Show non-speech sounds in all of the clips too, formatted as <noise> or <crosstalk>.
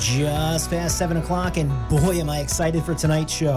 Just past 7 o'clock, and boy, am I excited for tonight's show.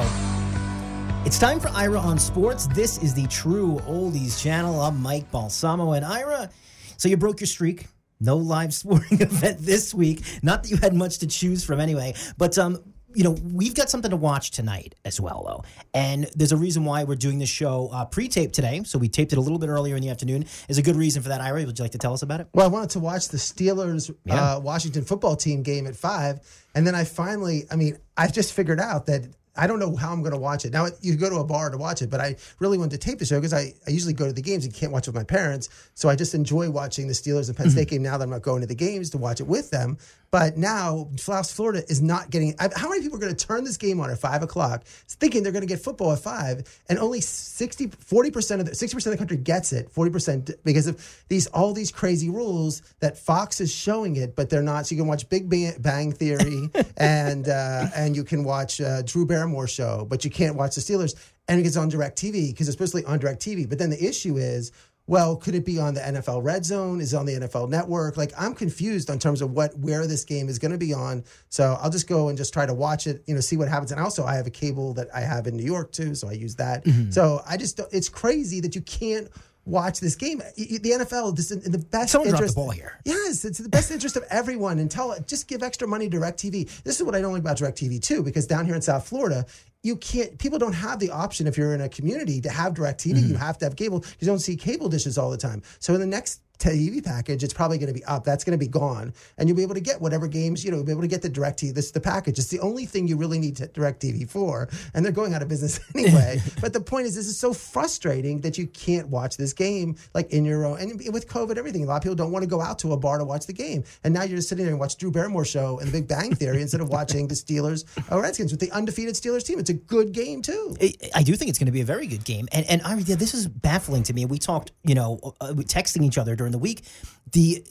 It's time for Ira on Sports. This is the true oldies channel. I'm Mike Balsamo. And Ira, so you broke your streak. No live <laughs> sporting event this week. Not that you had much to choose from anyway. But um, you know, we've got something to watch tonight as well, though. And there's a reason why we're doing this show uh, pre taped today. So we taped it a little bit earlier in the afternoon. Is a good reason for that, Ira. Would you like to tell us about it? Well, I wanted to watch the Steelers Yeah. uh, Washington football team game at five. And then I finally, I mean, I just figured out that I don't know how I'm going to watch it. Now, you go to a bar to watch it, but I really wanted to tape the show because I, I usually go to the games and can't watch with my parents. So I just enjoy watching the Steelers and Penn State game now that I'm not going to the games to watch it with them. But now, South Florida is not getting. I, how many people are going to turn this game on at five o'clock, thinking they're going to get football at five, and only 60, 40 percent of the sixty percent of the country gets it, forty percent because of these all these crazy rules that Fox is showing it, but they're not. So you can watch Big Bang, Bang Theory <laughs> and uh, and you can watch uh, Drew Barrymore show, but you can't watch the Steelers, and it gets on DirecTV because it's supposedly on DirecTV. But then the issue is well, could it be on the NFL Red Zone? Is it on the NFL Network? Like I'm confused on terms of what where this game is going to be on. So I'll just go and just try to watch it, you know, see what happens. And also, I have a cable that I have in New York too, so I use that. Mm-hmm. So I just don't- it's crazy that you can't watch this game. The NFL, this is in the best Someone dropped the interest. ball here. Yes, it's the best interest of everyone. And tell just give extra money to DirecTV. This is what I don't like about DirecTV too, because down here in South Florida, you can't. People don't have the option if you're in a community to have DirecTV. Mm-hmm. You have to have cable. You don't see cable dishes all the time. So in the next TV package, it's probably going to be up. That's going to be gone, and you'll be able to get whatever games you know. You'll be able to get the DirecTV. This is the package. It's the only thing you really need to DirecTV for, and they're going out of business <laughs> anyway. <laughs> but the point is, this is so frustrating that you can't watch this game like in your own. And with COVID, everything. A lot of people don't want to go out to a bar to watch the game, and now you're just sitting there and watch Drew Barrymore show and The Big Bang Theory instead of watching the Steelers or Redskins with the undefeated Steelers team. It's a good game too. I- I do think it's going to be a very good game, and and Ira, yeah, this is baffling to me. We talked, you know, uh, texting each other during the week. The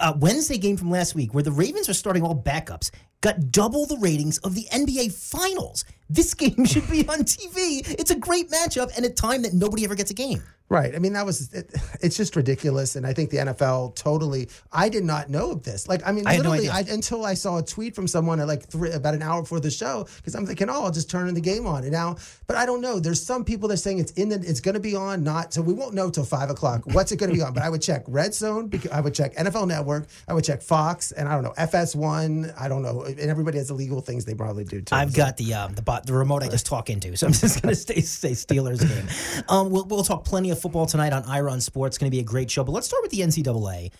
uh, Wednesday game from last week, where the Ravens are starting all backups, got double the ratings of the NBA Finals. This <laughs> game should be on TV. It's a great matchup, and a time that nobody ever gets a game. Right. I mean, that was, it, it's just ridiculous. And I think the NFL totally, I did not know of this. Like, I mean, I had no literally. I, until I saw a tweet from someone at like three, about an hour before the show, because I'm thinking, oh, I'll just turn the game on. And now, but I don't know. There's some people that are saying it's in the, it's going to be on, not, so we won't know till five o'clock. What's it going to be on? But I would check Red Zone, I would check NFL Network, I would check Fox, and I don't know, FS1. I don't know. And everybody has illegal things they probably do too. I've got the um, the bot, the remote I just talk into, so I'm just going to stay stay Steelers game. Um, we'll we'll talk plenty of football tonight on Ira on Sports. It's going to be a great show, but let's start with the NCAA.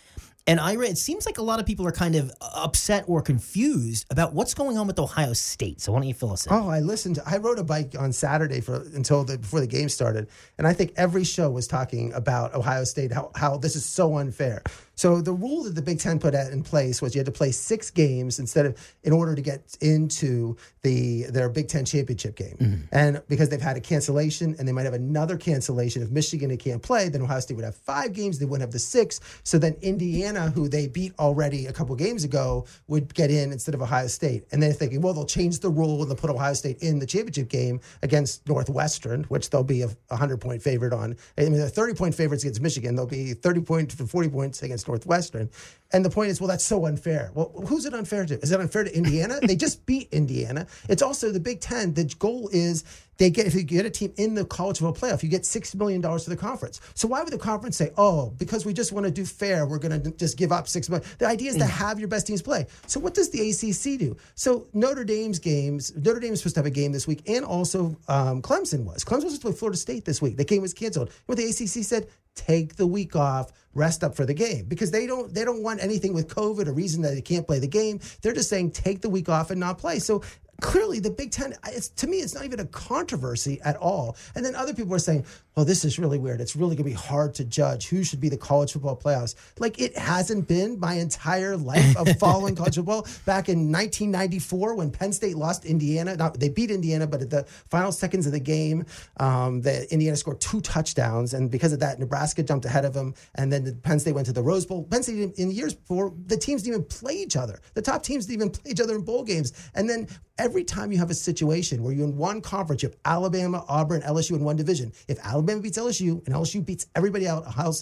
And Ira, it seems like a lot of people are kind of upset or confused about what's going on with Ohio State. So why don't you fill us in? Oh, I listened. I rode a bike on Saturday for until the before the game started, and I think every show was talking about Ohio State how how this is so unfair. So the rule that the Big Ten put in place was you had to play six games instead of in order to get into the their Big Ten championship game, mm-hmm. and because they've had a cancellation and they might have another cancellation if Michigan can't play, then Ohio State would have five games. They wouldn't have the six. So then Indiana, who they beat already a couple games ago, would get in instead of Ohio State. And they're thinking, well, they'll change the rule and they'll put Ohio State in the championship game against Northwestern, which they'll be a 100 point favorite on. I mean, they're 30 point favorites against Michigan. They'll be 30 point to 40 points against Northwestern. And the point is, well, that's so unfair. Well, who's it unfair to? Is it unfair to Indiana? they just <laughs> beat Indiana. It's also the Big Ten. The goal is they get if you get a team in the college football playoff, you get six million dollars to the conference. So why would the conference say, "Oh, because we just want to do fair, we're going to just give up six million? The idea is to have your best teams play. So what does the ACC do? So Notre Dame's games, Notre Dame is supposed to have a game this week, and also um, Clemson was. Clemson was supposed to play Florida State this week. The game was canceled. What the ACC said: take the week off, rest up for the game because they don't they don't want anything with COVID a reason that they can't play the game. They're just saying take the week off and not play. So clearly the Big Ten, it's, to me, it's not even a controversy at all. And then other people are saying, well, this is really weird. It's really going to be hard to judge who should be the college football playoffs. Like it hasn't been my entire life of <laughs> following college football. Back in 1994, when Penn State lost Indiana, not, they beat Indiana, but at the final seconds of the game, um, the Indiana scored two touchdowns. And because of that, Nebraska jumped ahead of them. And then the Penn State went to the Rose Bowl. Penn State, in, in years before, the teams didn't even play each other. The top teams didn't even play each other in bowl games. And then every time you have a situation where you're in one conference, you have Alabama, Auburn, LSU in one division. If Alabama beats LSU and LSU beats everybody out, Ohio,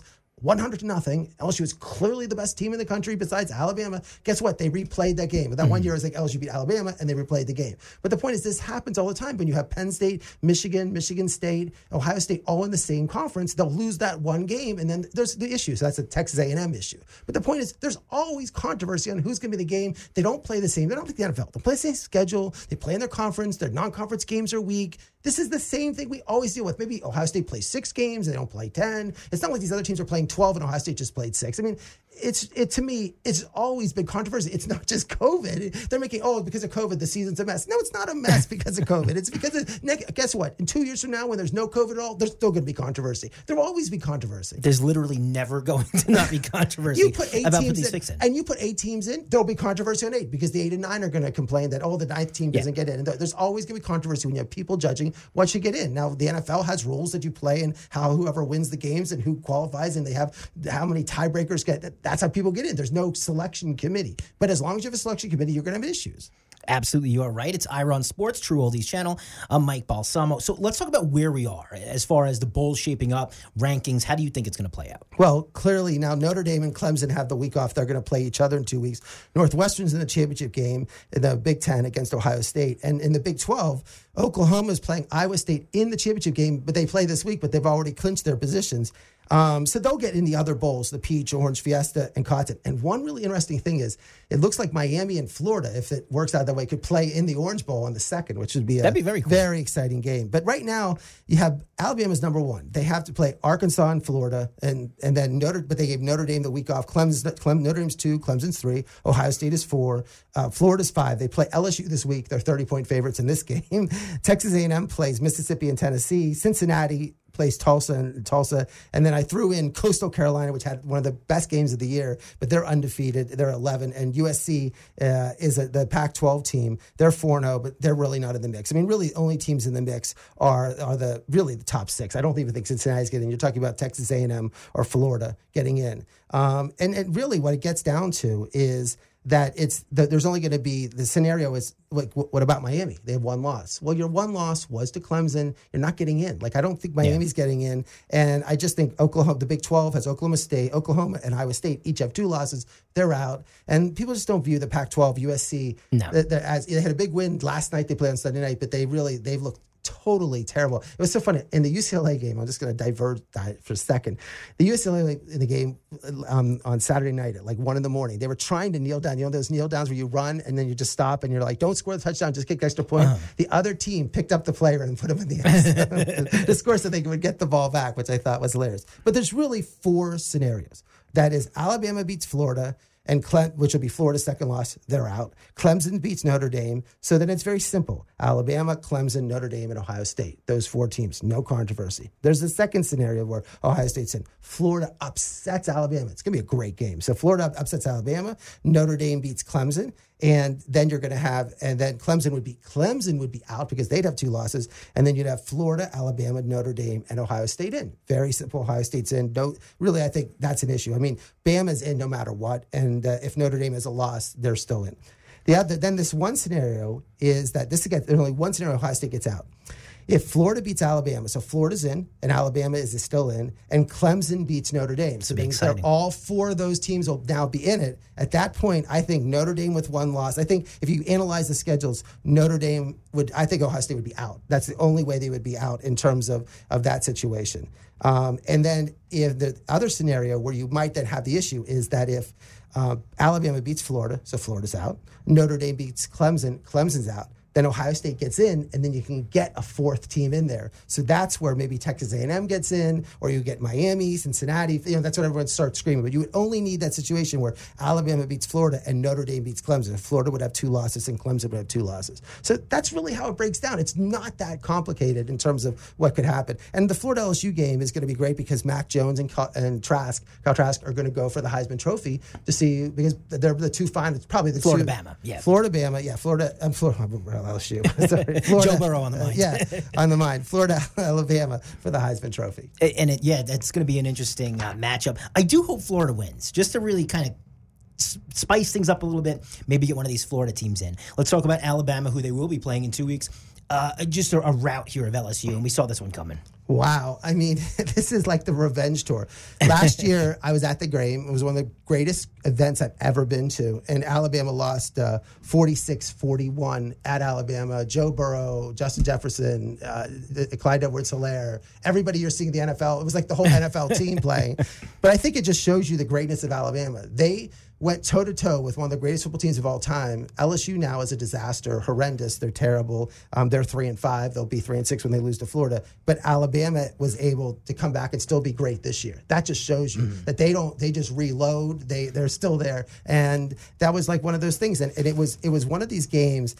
100 to nothing. LSU was clearly the best team in the country besides Alabama. Guess what? They replayed that game. But that one mm-hmm. year, it was like LSU beat Alabama and they replayed the game. But the point is, this happens all the time when you have Penn State, Michigan, Michigan State, Ohio State all in the same conference. They'll lose that one game, and then there's the issue. So that's a Texas A&M issue. But the point is, there's always controversy on who's going to be the game. They don't play the same. They don't like the NFL. They play the same schedule. They play in their conference. Their non-conference games are weak. This is the same thing we always deal with. Maybe Ohio State plays six games, they don't play 10. It's not like these other teams are playing 12 and Ohio State just played six. I mean, it's it to me, it's always been controversy. It's not just COVID. They're making, oh, because of COVID, the season's a mess. No, it's not a mess because of COVID. It's because of, guess what? In two years from now, when there's no COVID at all, there's still going to be controversy. There will always be controversy. There's literally never <laughs> going to not be controversy you put eight about teams in, in. and you put eight teams in, there'll be controversy on eight because the eight and nine are going to complain that oh the ninth team doesn't get in. And there's always going to be controversy when you have people judging what should get in. Now the NFL has rules that you play and how whoever wins the games and who qualifies, and they have how many tiebreakers get. That's how people get in. There's no selection committee, but as long as you have a selection committee, you're going to have issues. Absolutely, you are right. It's Ira on Sports, True Oldies Channel. I'm Mike Balsamo. So let's talk about where we are as far as the bowl shaping up, rankings. How do you think it's going to play out? Well, clearly now Notre Dame and Clemson have the week off. They're going to play each other in two weeks. Northwestern's in the championship game in the Big Ten against Ohio State, and in the Big Twelve, Oklahoma is playing Iowa State in the championship game, but they play this week, but they've already clinched their positions. Um, so they'll get in the other bowls, the Peach, Orange, Fiesta, and Cotton. And one really interesting thing is it looks like Miami and Florida, if it works out that way, could play in the Orange Bowl on the second, which would be a That'd be very cool. very exciting game. But right now, you have Alabama's number one. They have to play Arkansas and Florida, and and then Notre. But they gave Notre Dame the week off. Clemson, Clem, Notre Dame's two, Clemson's three, Ohio State is four, uh, Florida's five. They play LSU this week. They're thirty point favorites in this <laughs> game. Texas A&M plays Mississippi and Tennessee. Cincinnati plays Tulsa and Tulsa, and then I threw in Coastal Carolina, which had one of the best games of the year, but they're undefeated. They're 11, and USC uh, is a, the Pac-12 team. They're 4-0, but they're really not in the mix. I mean, really, only teams in the mix are are the really the top six. I don't even think Cincinnati's getting. You're talking about Texas A&M or Florida getting in, um, and and really what it gets down to is that it's that there's only going to be the scenario is like what about Miami? They have one loss. Well, your one loss was to Clemson. You're not getting in. Like I don't think Miami's yeah. getting in, and I just think Oklahoma, the Big 12 has Oklahoma State, Oklahoma, and Iowa State each have two losses. They're out, and people just don't view the Pac-12 USC no. as they had a big win last night. They played on Sunday night, but they really they've looked totally terrible. It was so funny in the UCLA game. I'm just going to divert that for a second. The UCLA in the game um, on Saturday night at like one in the morning, they were trying to kneel down. You know those kneel downs where you run and then you just stop and you're like, "Don't score the touchdown, just kick extra point." Uh-huh. The other team picked up the player and put him in the end to score so they would get the ball back, which I thought was hilarious. But there's really four scenarios. That is Alabama beats Florida and Clem, which will be Florida's second loss, they're out. Clemson beats Notre Dame. So then it's very simple Alabama, Clemson, Notre Dame, and Ohio State. Those four teams, no controversy. There's the second scenario where Ohio State's in. Florida upsets Alabama. It's going to be a great game. So Florida upsets Alabama, Notre Dame beats Clemson, and then you're going to have, and then Clemson would be Clemson would be out because they'd have two losses, and then you'd have Florida, Alabama, Notre Dame, and Ohio State in. Very simple. Ohio State's in. No, really, I think that's an issue. I mean, Bama's in no matter what, and uh, if Notre Dame has a loss, they're still in. The other, then this one scenario is that this again, there's only one scenario Ohio State gets out. If Florida beats Alabama, so Florida's in and Alabama is still in, and Clemson beats Notre Dame. So being that all four of those teams will now be in it. At that point, I think Notre Dame with one loss. I think if you analyze the schedules, Notre Dame would. I think Ohio State would be out. That's the only way they would be out in terms of of that situation. Um, and then if the other scenario where you might then have the issue is that if uh, Alabama beats Florida, so Florida's out. Notre Dame beats Clemson, Clemson's out then Ohio State gets in, and then you can get a fourth team in there. So that's where maybe Texas A&M gets in, or you get Miami, Cincinnati. You know, that's what everyone starts screaming. But you would only need that situation where Alabama beats Florida and Notre Dame beats Clemson. Florida would have two losses, and Clemson would have two losses. So that's really how it breaks down. It's not that complicated in terms of what could happen. And the Florida LSU game is going to be great because Mac Jones and, and Trask, Kyle Trask, are going to go for the Heisman Trophy to see because they're the two finalists, probably the Florida Bama, yeah, Florida Bama, yeah, Florida. I'm Florida. LSU. <laughs> Sorry, Florida, Joe Burrow on the mind. yeah, on the mind. Florida, <laughs> Alabama for the Heisman Trophy. And it, yeah, that's going to be an interesting uh, matchup. I do hope Florida wins, just to really kind of spice things up a little bit. Maybe get one of these Florida teams in. Let's talk about Alabama, who they will be playing in two weeks. Uh, just a, a route here of LSU, and we saw this one coming. Wow. I mean, <laughs> this is like the revenge tour. Last <laughs> year, I was at the game. It was one of the greatest events I've ever been to. And Alabama lost 46 uh, 41 at Alabama. Joe Burrow, Justin Jefferson, uh, Clyde Edwards Helaire, everybody you're seeing the NFL. It was like the whole NFL team <laughs> playing. But I think it just shows you the greatness of Alabama. They went toe to toe with one of the greatest football teams of all time. LSU now is a disaster, horrendous. They're terrible. Um, they're three and five. They'll be three and six when they lose to Florida. But Alabama was able to come back and still be great this year. That just shows you mm-hmm. that they don't. They just reload. They they're still there, and that was like one of those things. And, and it was it was one of these games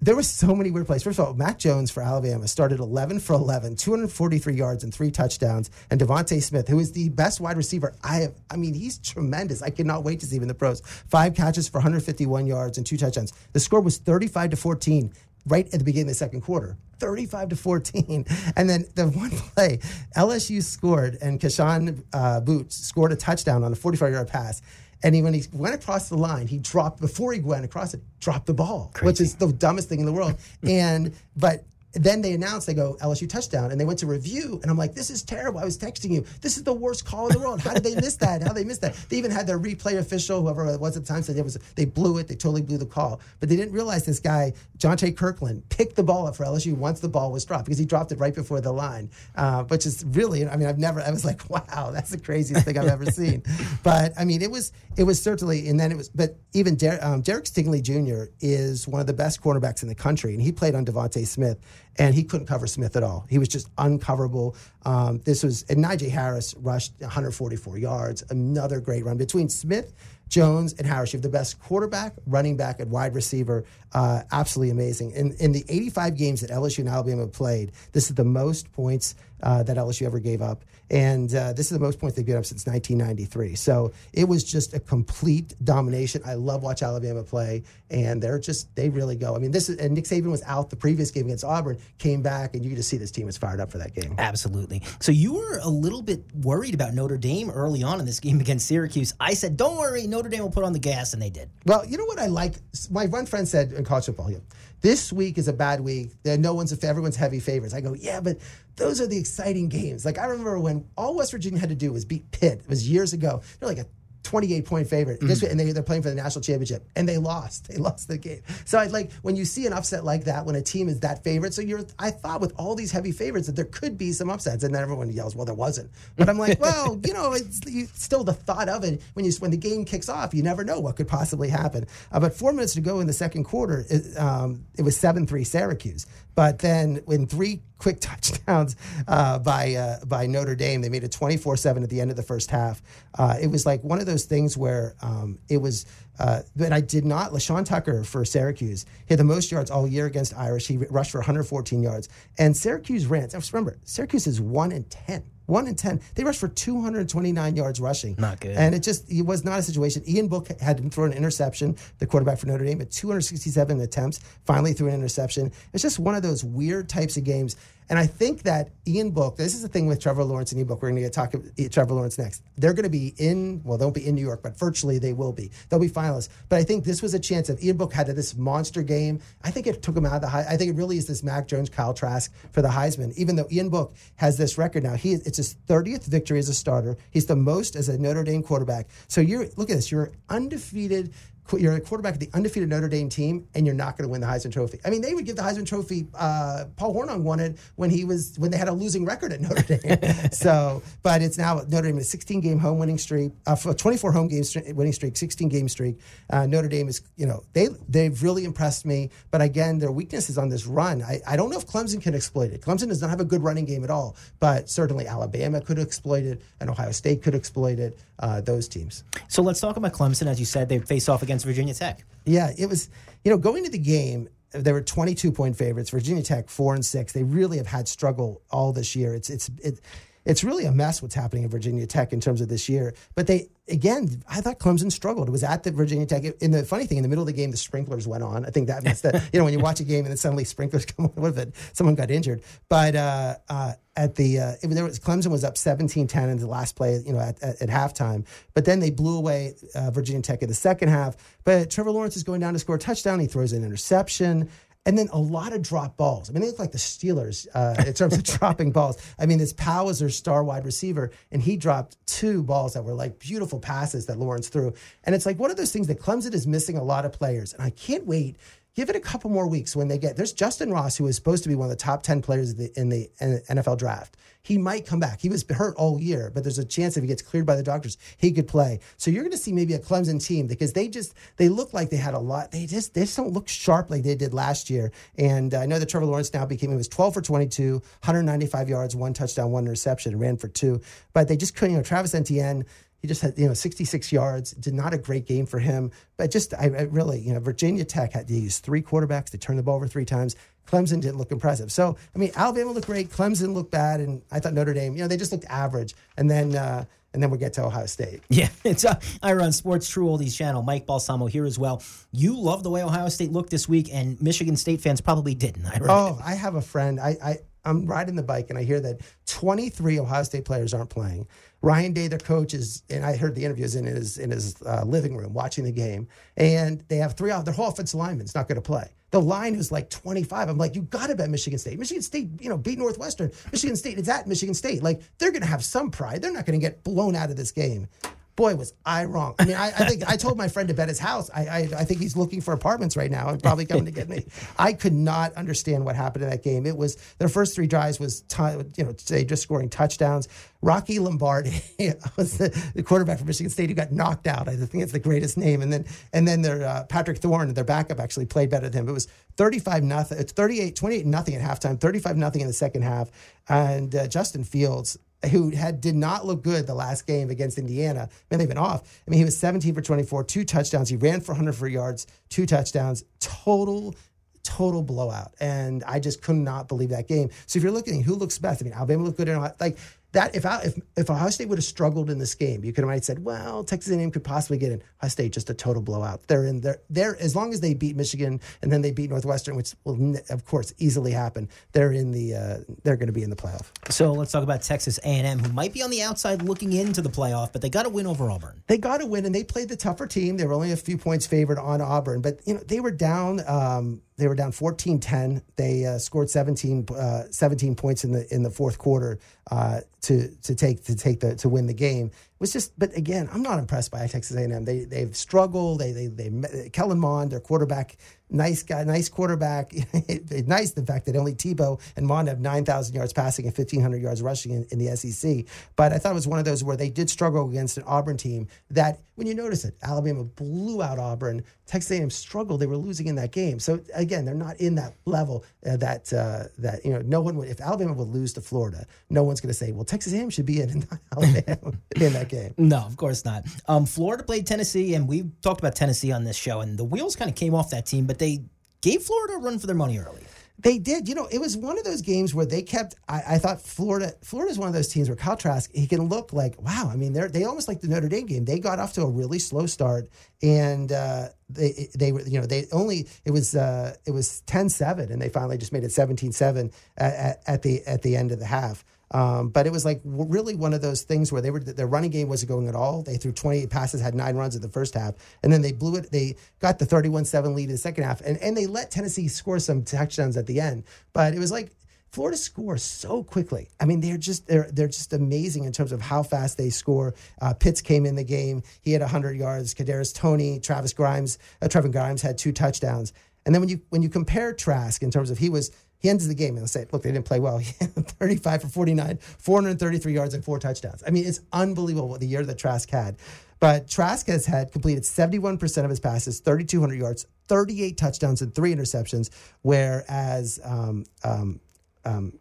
there were so many weird plays. First of all, Mac Jones for Alabama started 11 for 11, 243 yards and three touchdowns. And DeVonta Smith, who is the best wide receiver I have, I mean, he's tremendous. I cannot wait to see him in the pros. Five catches for 151 yards and two touchdowns. The score was 35 to 14 right at the beginning of the second quarter. 35 to 14. And then the one play, LSU scored, and Kayshon uh, Boutte scored a touchdown on a 45 yard pass. And he, when he went across the line, he dropped before he went across it, dropped the ball, Crazy. which is the dumbest thing in the world. <laughs> and but then they announced they go LSU touchdown, and they went to review, and I'm like, this is terrible. I was texting you. This is the worst call in the world. How did they miss that? How did they miss that? They even had their replay official, whoever it was at the time, said it was they blew it. They totally blew the call, but they didn't realize this guy Jontre Kirklin picked the ball up for LSU once the ball was dropped because he dropped it right before the line, uh, which is really. I mean, I've never. I was like, <laughs> wow, that's the craziest thing I've ever seen. <laughs> But I mean, it was it was certainly, and then it was. But even Der- um, Derek Stingley Jr. is one of the best cornerbacks in the country, and he played on DeVonta Smith and he couldn't cover Smith at all. He was just uncoverable. Um, this was, and Najee Harris rushed 144 yards, another great run. Between Smith, Jones, and Harris, you have the best quarterback, running back, and wide receiver. Uh, absolutely amazing. In, in the 85 games that LSU and Alabama played, this is the most points uh, that LSU ever gave up. And uh, this is the most points they've given up since 1993. So it was just a complete domination. I love watch Alabama play, and they're just they really go. I mean, this is and Nick Saban was out the previous game against Auburn, came back, and you just see this team is fired up for that game. Absolutely. So you were a little bit worried about Notre Dame early on in this game against Syracuse. I said, "Don't worry, Notre Dame will put on the gas," and they did. Well, you know what I like. My one friend said in college football, yeah, this week is a bad week. No one's a, everyone's heavy favorites. I go, yeah, but those are the exciting games. Like I remember when all West Virginia had to do was beat Pitt. It was years ago. They're like a 28 point favorite. Mm-hmm. and they, they're playing for the national championship, and they lost. They lost the game. So I like when you see an upset like that when a team is that favorite. So you're, I thought with all these heavy favorites that there could be some upsets, and then everyone yells, "Well, there wasn't." But I'm like, <laughs> well, you know, it's you, still the thought of it when you when the game kicks off, you never know what could possibly happen. Uh, but four minutes to go in the second quarter, it, um, it was seven three Syracuse. But then in three quick <laughs> touchdowns uh, by uh, by Notre Dame, they made it 24-7 at the end of the first half. Uh, it was like one of those things where um, it was. Uh, but I did not. LeSean Tucker for Syracuse hit the most yards all year against Irish. He rushed for 114 yards, and Syracuse ran. Remember, Syracuse is one in ten one in 10. They rushed for 229 yards rushing. Not good. And it just it was not a situation. Ian Book had him throw an interception, the quarterback for Notre Dame, at 267 attempts, finally threw an interception. It's just one of those weird types of games. And I think that Ian Book, this is the thing with Trevor Lawrence and Ian Book. We're going to talk about Trevor Lawrence next. They're going to be in, well, they won't be in New York, but virtually they will be. They'll be finalists. But I think this was a chance of Ian Book had this monster game. I think it took him out of the high. I think it really is this Mac Jones, Kyle Trask for the Heisman. Even though Ian Book has this record now, he it's his 30th victory as a starter. He's the most as a Notre Dame quarterback. So you're look at this. You're undefeated you're a quarterback of the undefeated Notre Dame team, and you're not going to win the Heisman Trophy. I mean, they would give the Heisman Trophy. Uh, Paul Hornung won it when he was when they had a losing record at Notre Dame. <laughs> so, but it's now Notre Dame a 16 game home winning streak, uh, 24 home games winning streak, 16 game streak. Uh, Notre Dame is, you know, they they've really impressed me. But again, their weakness is on this run. I, I don't know if Clemson can exploit it. Clemson does not have a good running game at all, but certainly Alabama could exploit it, and Ohio State could exploit it. Uh, those teams. So let's talk about Clemson. As you said, they face off against Virginia Tech. Yeah, it was, you know, going to the game, they were 22 point favorites. Virginia Tech, four and six. They really have had struggle all this year. It's, it's, it, it's really a mess what's happening at Virginia Tech in terms of this year. But they, again, I thought Clemson struggled. It was at the Virginia Tech. In the funny thing, in the middle of the game, the sprinklers went on. I think that means that, you know, when you watch a game and then suddenly sprinklers <laughs> come on, if it, someone got injured? But uh, uh, at the, uh, it, there was, Clemson was up 17 10 in the last play, you know, at, at, at halftime. But then they blew away uh, Virginia Tech in the second half. But Trevor Lawrence is going down to score a touchdown. He throws an interception and then a lot of drop balls. I mean, they look like the Steelers uh, in terms of <laughs> dropping balls. I mean, this Powell was their star wide receiver, and he dropped two balls that were like beautiful passes that Lawrence threw. And it's like one of those things that Clemson is missing a lot of players, and I can't wait give it a couple more weeks when they get there's Justyn Ross who is supposed to be one of the top 10 players in the, in the NFL draft. He might come back. He was hurt all year, but there's a chance if he gets cleared by the doctors, he could play. So you're going to see maybe a Clemson team because they just they look like they had a lot. They just they just don't look sharp like they did last year. And I know that Trevor Lawrence now became he was 12 for 22, 195 yards, one touchdown, one interception, ran for two. But they just couldn't. You know, Travis Etienne he just had, you know, 66 yards. Did not a great game for him, but just I, I really, you know, Virginia Tech had to use three quarterbacks. They turned the ball over three times. Clemson didn't look impressive. So I mean, Alabama looked great. Clemson looked bad, and I thought Notre Dame, you know, they just looked average. And then uh, and then we get to Ohio State. <laughs> Yeah, it's uh, Ira on Sports True Oldies channel. Mike Balsamo here as well. You love the way Ohio State looked this week, and Michigan State fans probably didn't. I oh, I have a friend. I, I I'm riding the bike and I hear that 23 Ohio State players aren't playing. Ryan Day, their coach, is, and I heard the interviews in his in his uh, living room watching the game, and they have three out. Their whole offensive lineman's not going to play. The line is like 25. I'm like, you got to bet Michigan State. Michigan State, you know, beat Northwestern. Michigan State is at Michigan State. Like they're going to have some pride. They're not going to get blown out of this game boy, was I wrong. I mean, I, I, think I told my friend to bet his house. I, I, I think he's looking for apartments right now and probably coming to get me. <laughs> I could not understand what happened in that game. It was their first three drives was t- you know they just scoring touchdowns. Rocky Lombardi <laughs> was the, the, quarterback for Michigan State who got knocked out. I think it's the greatest name. And then and then their uh, Patrick Thorne, their backup, actually played better than him. It was 35 nothing. It's 38, 28 nothing at halftime, 35 nothing in the second half. And uh, Justin Fields who had did not look good the last game against Indiana. Man, they've been off. I mean, he was 17 for 24, two touchdowns. He ran for 104 yards, two touchdowns. Total, total blowout. And I just could not believe that game. So if you're looking, who looks best? I mean, Alabama looked good. In, like that if I, if if Ohio State would have struggled in this game, you could have might said, well, Texas A&M could possibly get in. Ohio State just a total blowout. They're in there. They're as long as they beat Michigan and then they beat Northwestern, which will of course easily happen. They're in the uh, they're going to be in the playoff. So let's talk about Texas A&M, who might be on the outside looking into the playoff, but they got to win over Auburn. They got to win, and they played the tougher team. They were only a few points favored on Auburn, but you know they were down. Um, they were down 14-10. They uh, scored 17, uh, 17 points in the in the fourth quarter uh, to to take to take the to win the game. Was just, but again, I'm not impressed by Texas A&M. They they've struggled. They they they Kellen Mond, their quarterback, nice guy, nice quarterback. <laughs> nice the fact that only Tebow and Mond have 9,000 yards passing and 1,500 yards rushing in, in, the SEC. But I thought it was one of those where they did struggle against an Auburn team that, when you notice it, Alabama blew out Auburn. Texas A&M struggled; they were losing in that game. So again, they're not in that level uh, that uh, that you know no one would. If Alabama would lose to Florida, no one's going to say, "Well, Texas A&M should be in <laughs> Alabama <laughs> in that game." No, of course not. Um, Florida played Tennessee, and we talked about Tennessee on this show, and the wheels kind of came off that team, but they gave Florida a run for their money early. They did. You know, it was one of those games where they kept. I, I thought Florida. Florida is one of those teams where Kyle Trask he can look like wow. I mean, they're they almost like the Notre Dame game. They got off to a really slow start, and uh, they they were you know they only it was uh, it was 10-7, and they finally just made it 17-7 at, at the at the end of the half. Um, but it was like really one of those things where they were their running game wasn't going at all. They threw 28 passes, had nine runs in the first half, and then they blew it. They got the 31-7 lead in the second half, and and they let Tennessee score some touchdowns at the end. But it was like Florida scores so quickly. I mean, they're just they're they're just amazing in terms of how fast they score. Uh, Pitts came in the game; he had 100 yards. Kadarius Toney, Travis Grimes, uh, Trevor Grimes had two touchdowns. And then when you when you compare Trask in terms of he was he ends the game and they'll say, look, they didn't play well. <laughs> 35 for 49, 433 yards and four touchdowns. I mean, it's unbelievable what the year that Trask had. But Trask has had completed 71% of his passes, 3,200 yards, 38 touchdowns, and three interceptions, whereas um, um, um,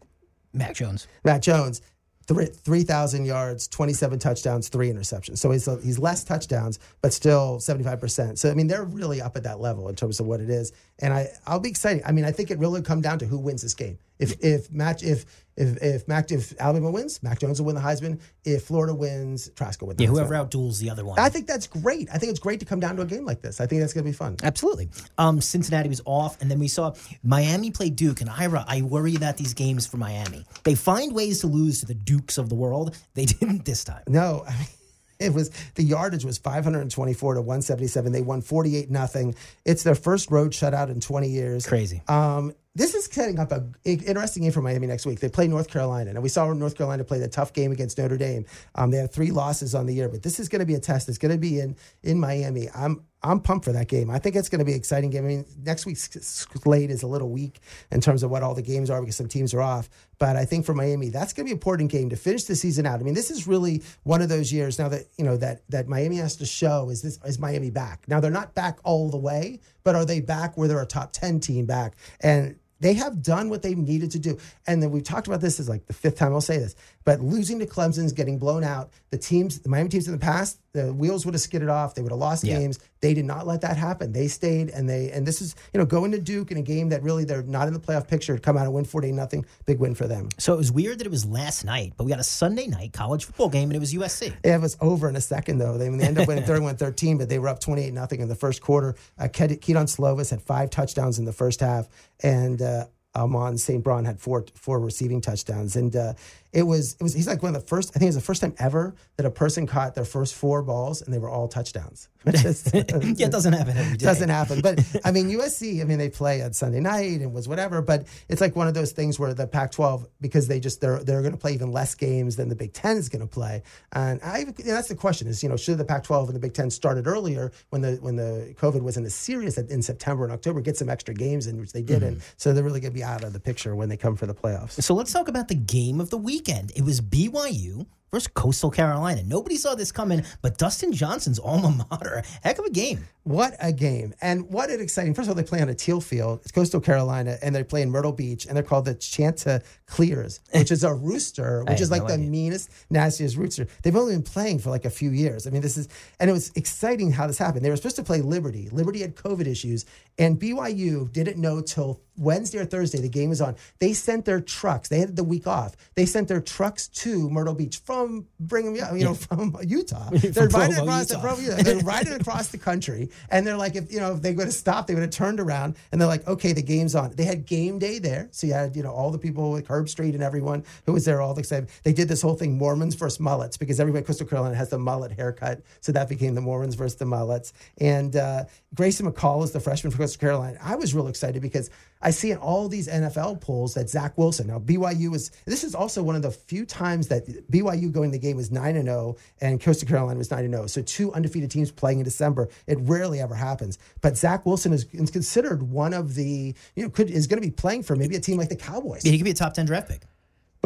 Mac Jones. Matt Jones 3,000 yards, 27 touchdowns, three interceptions. So he's, he's less touchdowns, but still 75%. So, I mean, they're really up at that level in terms of what it is. And I, I'll be excited. I mean, I think it really come down to who wins this game. If, if match, if, if if Mac if Alabama wins, Mac Jones will win the Heisman. If Florida wins, Trask will win. The yeah, Heisman. whoever outduels the other one. I think that's great. I think it's great to come down to a game like this. I think that's going to be fun. Absolutely. Um, Cincinnati was off, and then we saw Miami play Duke. And Ira, I worry about these games for Miami. They find ways to lose to the Dukes of the world. They <laughs> didn't this time. No, I mean, <laughs> It was the yardage was 524 to 177. They won 48 nothing. It's their first road shutout in 20 years. Crazy. Um, this is setting up a interesting game for Miami next week. They play North Carolina, and we saw North Carolina play the tough game against Notre Dame. Um, they have three losses on the year, but this is going to be a test. It's going to be in in Miami. I'm I'm pumped for that game. I think it's going to be an exciting game. I mean, next week's slate is a little weak in terms of what all the games are because some teams are off. But I think for Miami, that's going to be an important game to finish the season out. I mean, this is really one of those years now that you know that that Miami has to show is this is Miami back. Now they're not back all the way, but are they back where they're a top ten team back? And they have done what they needed to do. And then we've talked about this is like the fifth time I'll say this, but losing to Clemson's getting blown out. The teams, the Miami teams in the past, the wheels would have skidded off. They would have lost Yeah. games. They did not let that happen. They stayed and they, and this is, you know, going to Duke in a game that really they're not in the playoff picture, come out and win 48 nothing. Big win for them. So it was weird that it was last night, but we got a Sunday night college football game and it was USC. It was over in a second, though. They, they ended up winning <laughs> 31 13, but they were up 28 nothing in the first quarter. Uh, Kedon Slovis had five touchdowns in the first half, and uh, Amon St. Brown had four four receiving touchdowns. And uh, it was it was he's like one of the first. I think it was the first time ever that a person caught their first four balls and they were all touchdowns. <laughs> Which is- <laughs> yeah, it doesn't happen every day. doesn't happen. But <laughs> I mean, USC. I mean, they play on Sunday night and was whatever. But it's like one of those things where the Pac-12 because they just they're they're going to play even less games than the Big Ten is going to play. And I that's the question is you know should the Pac-12 and the Big Ten started earlier when the when the COVID wasn't as serious in September and October get some extra games in which they didn't. Mm-hmm. So they're really going to be out of the picture when they come for the playoffs. So let's talk about the game of the weekend. It was BYU versus Coastal Carolina. Nobody saw this coming, but Dustin Johnson's alma mater. Heck of a game. What a game. And what an exciting. First of all, they play on a teal field. It's Coastal Carolina, and they play in Myrtle Beach, and they're called the Chanta Chanticleers, which is a <laughs> rooster, which is like no the idea. meanest, nastiest rooster. They've only been playing for like a few years. I mean, this is, and it was exciting how this happened. They were supposed to play Liberty. Liberty had COVID issues, and BYU didn't know till Wednesday or Thursday the game was on. They sent their trucks. They had the week off. They sent their trucks to Myrtle Beach from Brigham, Young, you know, from Utah. <laughs> They're riding Provo, across, Utah. they're from- they're riding <laughs> across the country, and they're like, if you know, if they would have stopped, they would have turned around, and they're like, okay, the game's on. They had game day there, so you had you know all the people like Herbstreit and everyone who was there, all excited. They did this whole thing, Mormons versus mullets, because everybody in Coastal Carolina has the mullet haircut, so that became the Mormons versus the mullets. And uh, Grayson McCall is the freshman for Coastal Carolina. I was real excited because I see in all these NFL polls that Zach Wilson. Now BYU is this is also one of the few times that BYU going the game was nine and zero and Coastal Carolina was nine and zero. So two undefeated teams playing in December. It rarely ever happens. But Zach Wilson is, is considered one of the you know could is going to be playing for maybe a team like the Cowboys. Yeah, he could be a top 10 draft pick.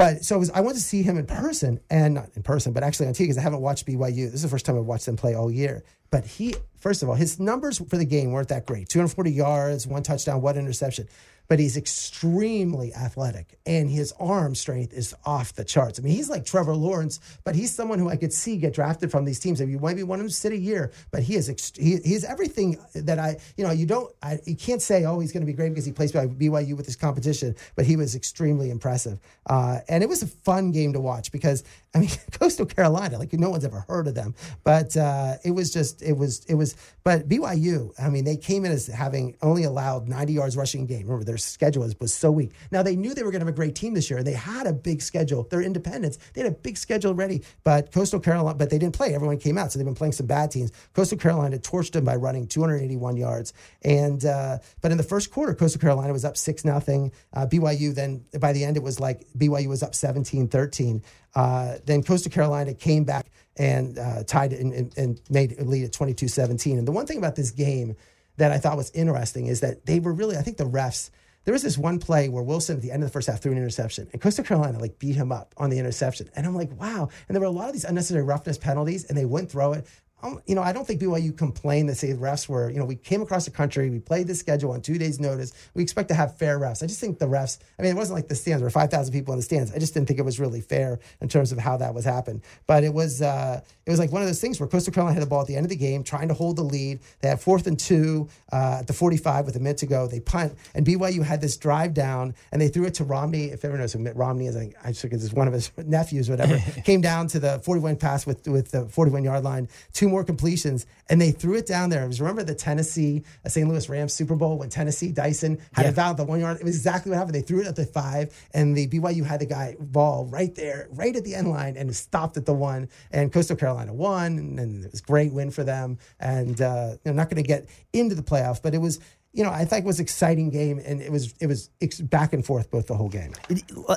But so was, I went to see him in person, and not in person, but actually on TV because I haven't watched BYU. This is the first time I've watched them play all year. But he, first of all, his numbers for the game weren't that great 240 yards, one touchdown, one interception. But he's extremely athletic, and his arm strength is off the charts. I mean, he's like Trevor Lawrence, but he's someone who I could see get drafted from these teams. I mean, you might be one of them sit a year, but he is ex- he, he's everything that I, you know, you don't, I, you can't say, oh, he's going to be great because he plays by BYU with his competition, but he was extremely impressive. Uh, and it was a fun game to watch because, I mean, <laughs> Coastal Carolina, like no one's ever heard of them, but uh, it was just, it was, it was, but BYU, I mean, they came in as having only allowed 90 yards rushing game. Remember, their schedule was, was so weak. Now, they knew they were going to have a great team this year, and they had a big schedule. They're independents. They had a big schedule ready, but Coastal Carolina, but they didn't play. Everyone came out, so they've been playing some bad teams. Coastal Carolina torched them by running 281 yards. And, uh, but in the first quarter, Coastal Carolina was up 6 nothing. Uh, BYU then, by the end, it was like BYU was up 17 13. Uh, then Coastal Carolina came back and uh, tied and, and, and made a lead at 22 17. And the one thing about this game that I thought was interesting is that they were really, I think the refs, there was this one play where Wilson at the end of the first half threw an interception and Coastal Carolina like beat him up on the interception. And I'm like, wow. And there were a lot of these unnecessary roughness penalties and they wouldn't throw it. Um, you know, I don't think BYU complained that say the refs were, you know, we came across the country, we played the schedule on two days' notice. We expect to have fair refs. I just think the refs, I mean, it wasn't like the stands, were 5,000 people in the stands. I just didn't think it was really fair in terms of how that was happened. But it was, uh, it was like one of those things where Coastal Carolina had the ball at the end of the game, trying to hold the lead. They had fourth and two uh, at the 45 with a minute to go. They punt, and BYU had this drive down, and they threw it to Romney. If everyone knows who Mitt Romney is, I, I took it as one of his <laughs> nephews, or whatever. <laughs> came down to the 41 pass with with the 41 yard line. Two more completions, and they threw it down there. It was remember the Tennessee, uh, St. Louis Rams Super Bowl when Tennessee Dyson had Yeah. it out the one yard. It was exactly what happened. They threw it at the five, and the BYU had the guy ball right there, right at the end line, and it stopped at the one. And Coastal Carolina won, and, and it was a great win for them. And uh, they're not going to get into the playoff, but it was. You know, I think it was exciting game, and it was it was back and forth both the whole game.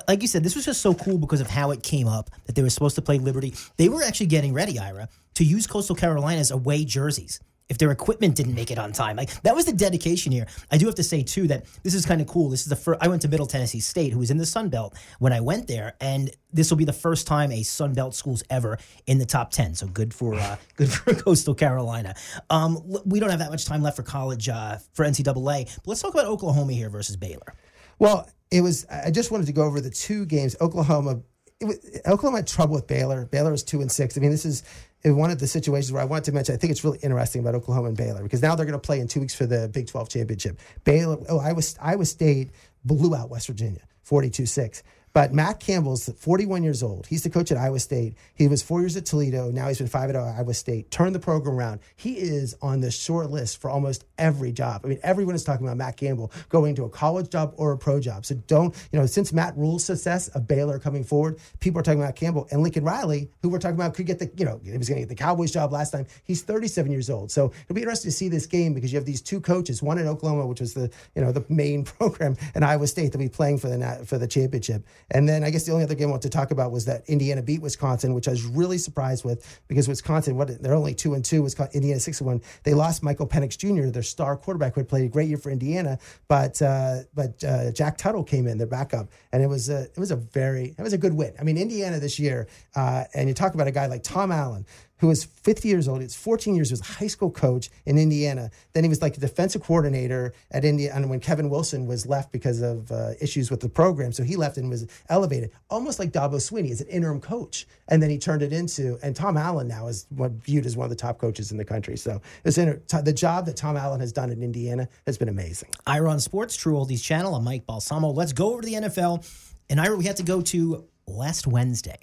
Like you said, this was just so cool because of how it came up that they were supposed to play Liberty. They were actually getting ready, Ira, to use Coastal Carolina's away jerseys if their equipment didn't make it on time. Like that was the dedication here. I do have to say too that this is kind of cool. This is the first. I went to Middle Tennessee State, who was in the Sun Belt when I went there, and this will be the first time a Sun Belt school's ever in the top ten. So good for uh, <laughs> good for Coastal Carolina. Um, we don't have that much time left for college uh, for NCAA, but let's talk about Oklahoma here versus Baylor. Well, it was. I just wanted to go over the two games. Oklahoma, was, Oklahoma had trouble with Baylor. Baylor was two and six. I mean, this is one of the situations where I wanted to mention. I think it's really interesting about Oklahoma and Baylor because now they're going to play in two weeks for the Big Twelve championship. Baylor, oh, Iowa, Iowa State blew out West Virginia, forty-two six. But Matt Campbell's 41 years old. He's the coach at Iowa State. He was four years at Toledo. Now he's been five at Iowa State. Turned the program around. He is on the short list for almost every job. I mean, everyone is talking about Matt Campbell going to a college job or a pro job. So don't, you know, since Matt Rhule's success of Baylor coming forward, people are talking about Campbell and Lincoln Riley, who we're talking about could get the, you know, he was going to get the Cowboys job last time. He's 37 years old. So it'll be interesting to see this game because you have these two coaches, one in Oklahoma, which was the, you know, the main <laughs> program, and Iowa State that'll be playing for the for the championship. And then I guess the only other game I want to talk about was that Indiana beat Wisconsin, which I was really surprised with because Wisconsin, what they're only two and two. Wisconsin, Indiana six and one. They lost Michael Penix Jr., their star quarterback, who had played a great year for Indiana, but uh, but uh, Jack Tuttle came in, their backup, and it was a it was a very it was a good win. I mean, Indiana this year, uh, and you talk about a guy like Tom Allen who was 50 years old. He was 14 years. He was a high school coach in Indiana. Then he was like the defensive coordinator at Indiana. When Kevin Wilson was left because of uh, issues with the program, so he left and was elevated, almost like Dabo Swinney as an interim coach. And then he turned it into. And Tom Allen now is what viewed as one of the top coaches in the country. So it's inter- the job that Tom Allen has done in Indiana has been amazing. Ira on Sports, True Oldies Channel. I'm Mike Balsamo. Let's go over to the NFL. And Ira, we had to go to last Wednesday.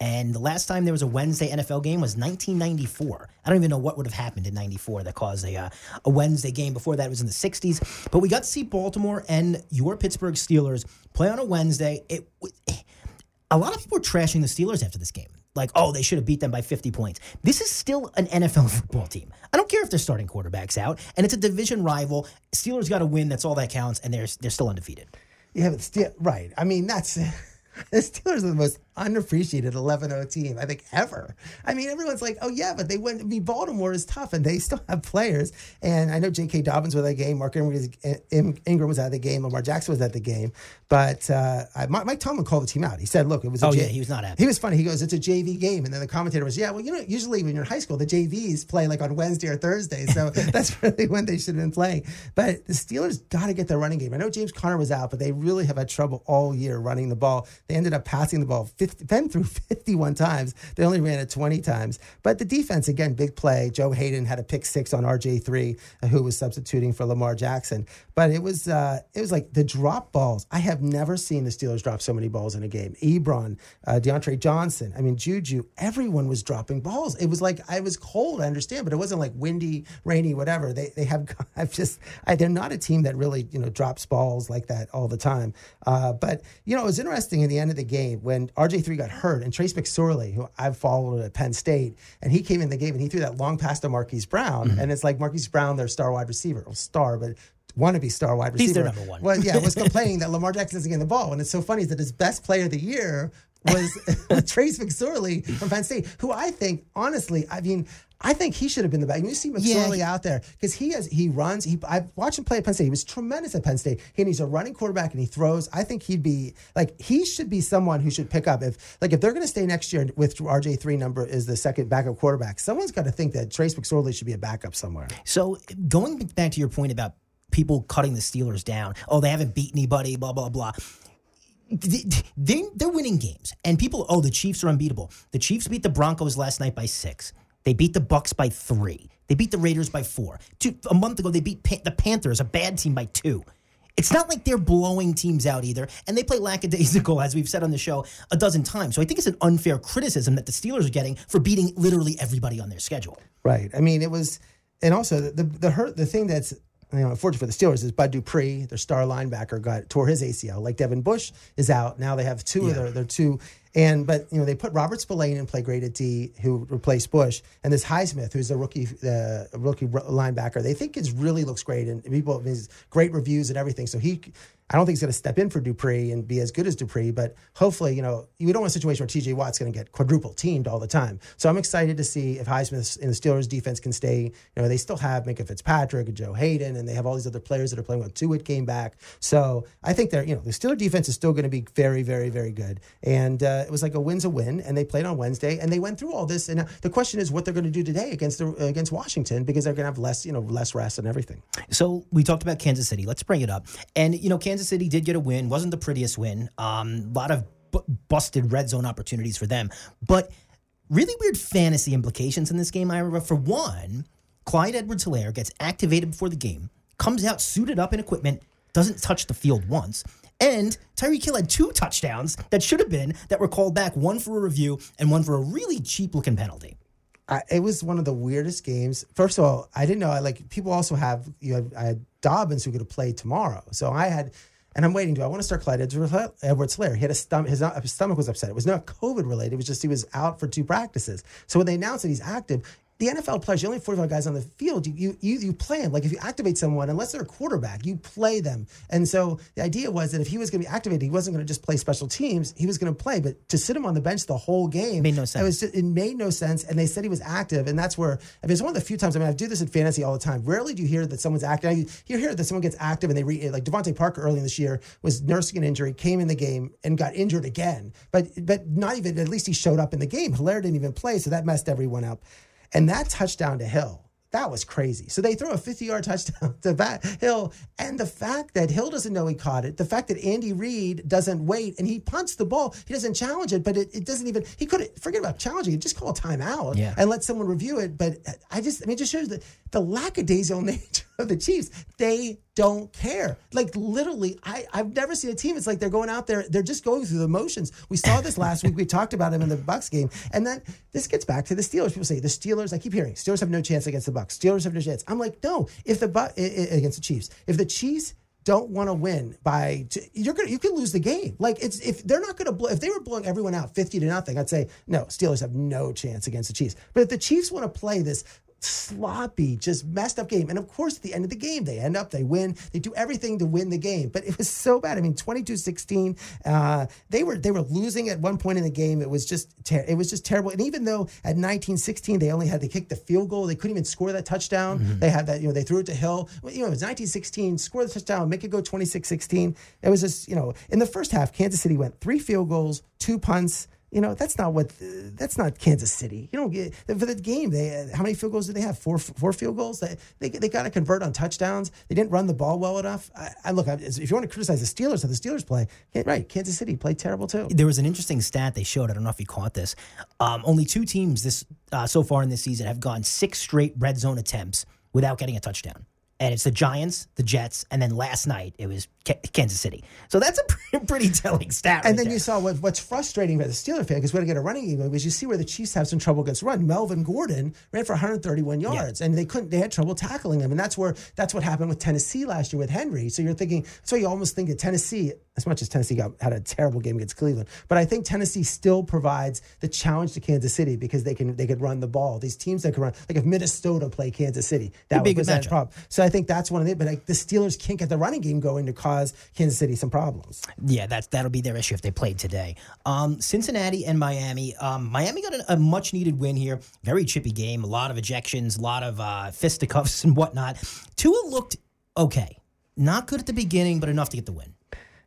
And the last time there was a Wednesday NFL game was 1994. I don't even know what would have happened in 94 that caused a, uh, a Wednesday game. Before that, it was in the 60s. But we got to see Baltimore and your Pittsburgh Steelers play on a Wednesday. It, a lot of people were trashing the Steelers after this game. Like, oh, they should have beat them by 50 points. This is still an NFL <laughs> football team. I don't care if they're starting quarterbacks out, and it's a division rival. Steelers got to win. That's all that counts, and they're they're still undefeated. Yeah, but still, right. I mean, that's <laughs> the Steelers are the most unappreciated 11-0 team I think ever. I mean, everyone's like, "Oh yeah, but they went. I mean, Baltimore is tough, and they <laughs> still have players." And I know J.K. Dobbins was at the game, Mark Ingram was, at the game, Lamar Jackson was at the game, but uh, I, Mike Tomlin called the team out. He said, "Look, it was." A Oh, J- yeah, he was not happy. He was funny. He goes, "It's a JV game," and then the commentator was, "Yeah, well, you know, usually when you're in high school, the JVs play like on Wednesday or Thursday, so <laughs> <laughs> that's really when they should have been playing." But the Steelers got to get their running game. I know James Conner was out, but they really have had trouble all year running the ball. They ended up passing the ball 50, Ben threw 51 times. They only ran it 20 times. But the defense, again, big play. Joe Haden had a pick six on RG3, uh, who was substituting for Lamar Jackson. But it was uh, it was like the drop balls. I have never seen the Steelers drop so many balls in a game. Ebron, uh, DeAndre Johnson, I mean, Juju, everyone was dropping balls. It was like, I was cold, I understand, but it wasn't like windy, rainy, whatever. They, they have, <laughs> I've just, I, they're not a team that really, you know, drops balls like that all the time. Uh, but, you know, it was interesting in the end of the game when RG3 got hurt and Trace McSorley, who I've followed at Penn State, and he came in the game and he threw that long pass to Marquise Brown. Mm-hmm. And it's like Marquise Brown, their star wide receiver, well, star, but wannabe star wide receiver. He's their number one. Well, yeah, was <laughs> complaining that Lamar Jackson isn't getting the ball. And it's so funny is that his best player of the year was <laughs> <laughs> Trace McSorley from Penn State, who I think, honestly, I mean, I think he should have been the back. You see McSorley Yeah. out there because he has he runs. He I've watched him play at Penn State. He was tremendous at Penn State. And he's a running quarterback and he throws. I think he'd be like he should be someone who should pick up if like if they're going to stay next year with RG three number is the second backup quarterback. Someone's got to think that Trace McSorley should be a backup somewhere. So going back to your point about people cutting the Steelers down, oh, they haven't beat anybody, blah blah blah. They, they're winning games, and people, oh, the Chiefs are unbeatable. The Chiefs beat the Broncos last night by six. They beat the Bucks by three. They beat the Raiders by four. Two, a month ago, they beat pa- the Panthers, a bad team, by two. It's not like they're blowing teams out either, and they play lackadaisical, <laughs> as we've said on the show a dozen times. So I think it's an unfair criticism that the Steelers are getting for beating literally everybody on their schedule. Right. I mean, it was, and also the the, the hurt the thing that's you know, unfortunate for the Steelers is Bud Dupree, their star linebacker, got tore his ACL. Like Devin Bush is out now. They have two Yeah. of their, their two, and but you know they put Robert Spillane in play great at D, who replaced Bush, and this Highsmith, who's a rookie uh, rookie ro- linebacker. They think is really looks great, and people his great reviews and everything. So he. I don't think he's going to step in for Dupree and be as good as Dupree, but hopefully, you know, we don't want a situation where TJ Watt's going to get quadruple teamed all the time. So I'm excited to see if Highsmith and the Steelers defense can stay. You know, they still have Minkah Fitzpatrick and Joe Haden, and they have all these other players that are playing. Well, Tuitt came back, so I think they're you know the Steeler defense is still going to be very, very, very good. And uh, it was like a win's a win, and they played on Wednesday, and they went through all this. And the question is what they're going to do today against the, against Washington because they're going to have less you know less rest and everything. So we talked about Kansas City. Let's bring it up. And you know, Kansas City did get a win. wasn't the prettiest win. Um, a lot of bu- busted red zone opportunities for them, but really weird fantasy implications in this game. Ira, for one, Clyde Edwards-Hilaire gets activated before the game, comes out suited up in equipment, doesn't touch the field once. And Tyreek Hill had two touchdowns that should have been that were called back, one for a review and one for a really cheap looking penalty. I, it was one of the weirdest games. First of all, I didn't know. I like people also have you had I had Dobbins who could play tomorrow, so I had. And I'm waiting. Do I want to start Clyde Edwards Hilaire? He had a stomach. His, his stomach was upset. It was not COVID related. It was just he was out for two practices. So when they announced that he's active, the NFL players, you only have 45 guys on the field. You, you you play them. Like if you activate someone, unless they're a quarterback, you play them. And so the idea was that if he was going to be activated, he wasn't going to just play special teams. He was going to play. But to sit him on the bench the whole game Made no It sense. was just, it made no sense. And they said he was active, and that's where I mean, it's one of the few times. I mean, I do this in fantasy all the time. Rarely do you hear that someone's active. You, hear that someone gets active, and they re, like DeVante Parker early in this year was nursing an injury, came in the game, and got injured again. But but not even at least he showed up in the game. Hilaire didn't even play, so that messed everyone up. And that touchdown to Hill. That was crazy. So they throw a 50 yard touchdown <laughs> to Bat Hill. And the fact that Hill doesn't know he caught it, the fact that Andy Reid doesn't wait and he punts the ball, he doesn't challenge it, but it, it doesn't even, he could forget about challenging it, just call a timeout Yeah. and let someone review it. But I just, I mean, it just shows the, the lackadaisical <laughs> nature of the Chiefs. They don't care. Like literally, I, I've never seen a team. It's like they're going out there, they're just going through the motions. We saw this last week. We talked about him in the Bucks game. And then this gets back to the Steelers. People say the Steelers, I keep hearing, Steelers have no chance against the Bucks. Steelers have no chance. I'm like, no, if the Bu- i- i- against the Chiefs, if the Chiefs don't want to win by you're gonna you can lose the game like it's if they're not gonna blow if they were blowing everyone out 50 to nothing i'd say no steelers have no chance against the chiefs but if the chiefs want to play this sloppy just messed up game. And of course at the end of the game they end up they win. They do everything to win the game. But it was so bad. I mean 22-16 uh, they were they were losing at one point in the game. It was just ter- it was just terrible. And even though at 19-16 they only had to kick the field goal they couldn't even score that touchdown. They had that you know they threw it to hill. Well, you know it was 19-16 score the touchdown make it go 26-16 it was just you know in the first half kansas city went three field goals two punts you know that's not what that's not Kansas City. You don't get for the game. They how many field goals did they have? Four four field goals. They they, they got to convert on touchdowns. They didn't run the ball well enough. I, I look. I, if you want to criticize the Steelers, how the Steelers play, right? Kansas City played terrible too. There was an interesting stat they showed. I don't know if you caught this. Um, only two teams this uh, so far in this season have gone six straight red zone attempts without getting a touchdown, and it's the Giants, the Jets, and then last night it was K- Kansas City. So that's a <laughs> pretty, pretty telling stat. And right then there. you saw what, what's frustrating for the Steeler fan because we had to get a running game because you see where the Chiefs have some trouble against run. Melvin Gordon ran for 131 yards, and they couldn't. They had trouble tackling him, and that's where that's what happened with Tennessee last year with Henry. So you're thinking, so you almost think that Tennessee, as much as Tennessee got had a terrible game against Cleveland, but I think Tennessee still provides the challenge to Kansas City because they can they could run the ball. These teams that can run, like if Minnesota play Kansas City, that would be a good present matchup. problem. So I think that's one of the. But like the Steelers can't get the running game going to cause Kansas City some problems. Yeah, that's that'll be their issue if they played today. Um, Cincinnati and Miami. Um, Miami got a, a much needed win here. Very chippy game. A lot of ejections. A lot of uh, fisticuffs <laughs> and whatnot. Tua looked okay. Not good at the beginning, but enough to get the win.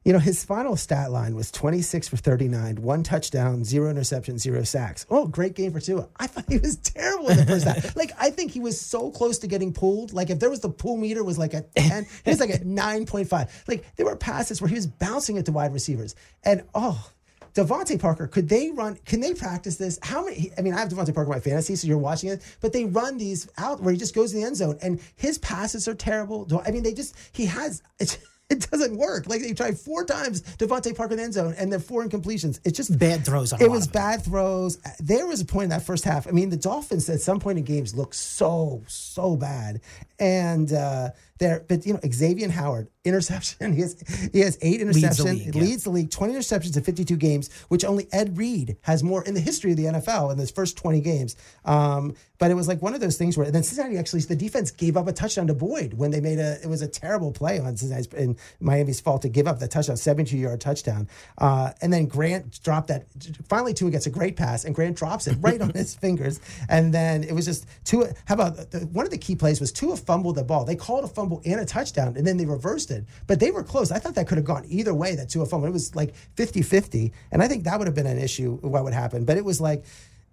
You know, his final stat line was 26 for 39, one touchdown, zero interceptions, zero sacks. Oh, great game for Tua. I thought he was <laughs> terrible in the first half. <laughs> Like, I think he was so close to getting pulled. Like, if there was the pull meter was like a <laughs> 10, he was like at 9.5. Like, there were passes where he was bouncing it to wide receivers. And, oh, DeVante Parker, could they run? Can they practice this? How many? I mean, I have DeVante Parker in my fantasy, so you're watching it, but they run these out where he just goes in the end zone, and his passes are terrible. I mean, they just he has. <laughs> It doesn't work. Like they tried four times DeVante Parker in the end zone and then four incompletions. It's just Bad throws It was bad throws. There was a point in that first half. I mean, the Dolphins at some point in games look so so bad, and uh, there. But you know, Xavier Howard <laughs> interception. He has he has eight Leads interceptions. league, yeah. leads the league. Twenty interceptions in fifty two games, which only Ed Reed has more in the history of the NFL in his first twenty games. Um, but it was like one of those things where and then Cincinnati actually the defense gave up a touchdown to Boyd when they made a it was a terrible play on Cincinnati's and Miami's fault to give up that touchdown, seventy yard touchdown. Uh, and then Grant dropped that. Finally, Tua gets a great pass, and Grant drops it right on <laughs> his fingers. And then it was just Tua. How about the, one of the key plays was Tua fumbled the ball. They called a fumble and a touchdown, and then they reversed it. But they were close. I thought that could have gone either way. That Tua fumble. It was like 50-50. and I think that would have been an issue. What would happen? But it was like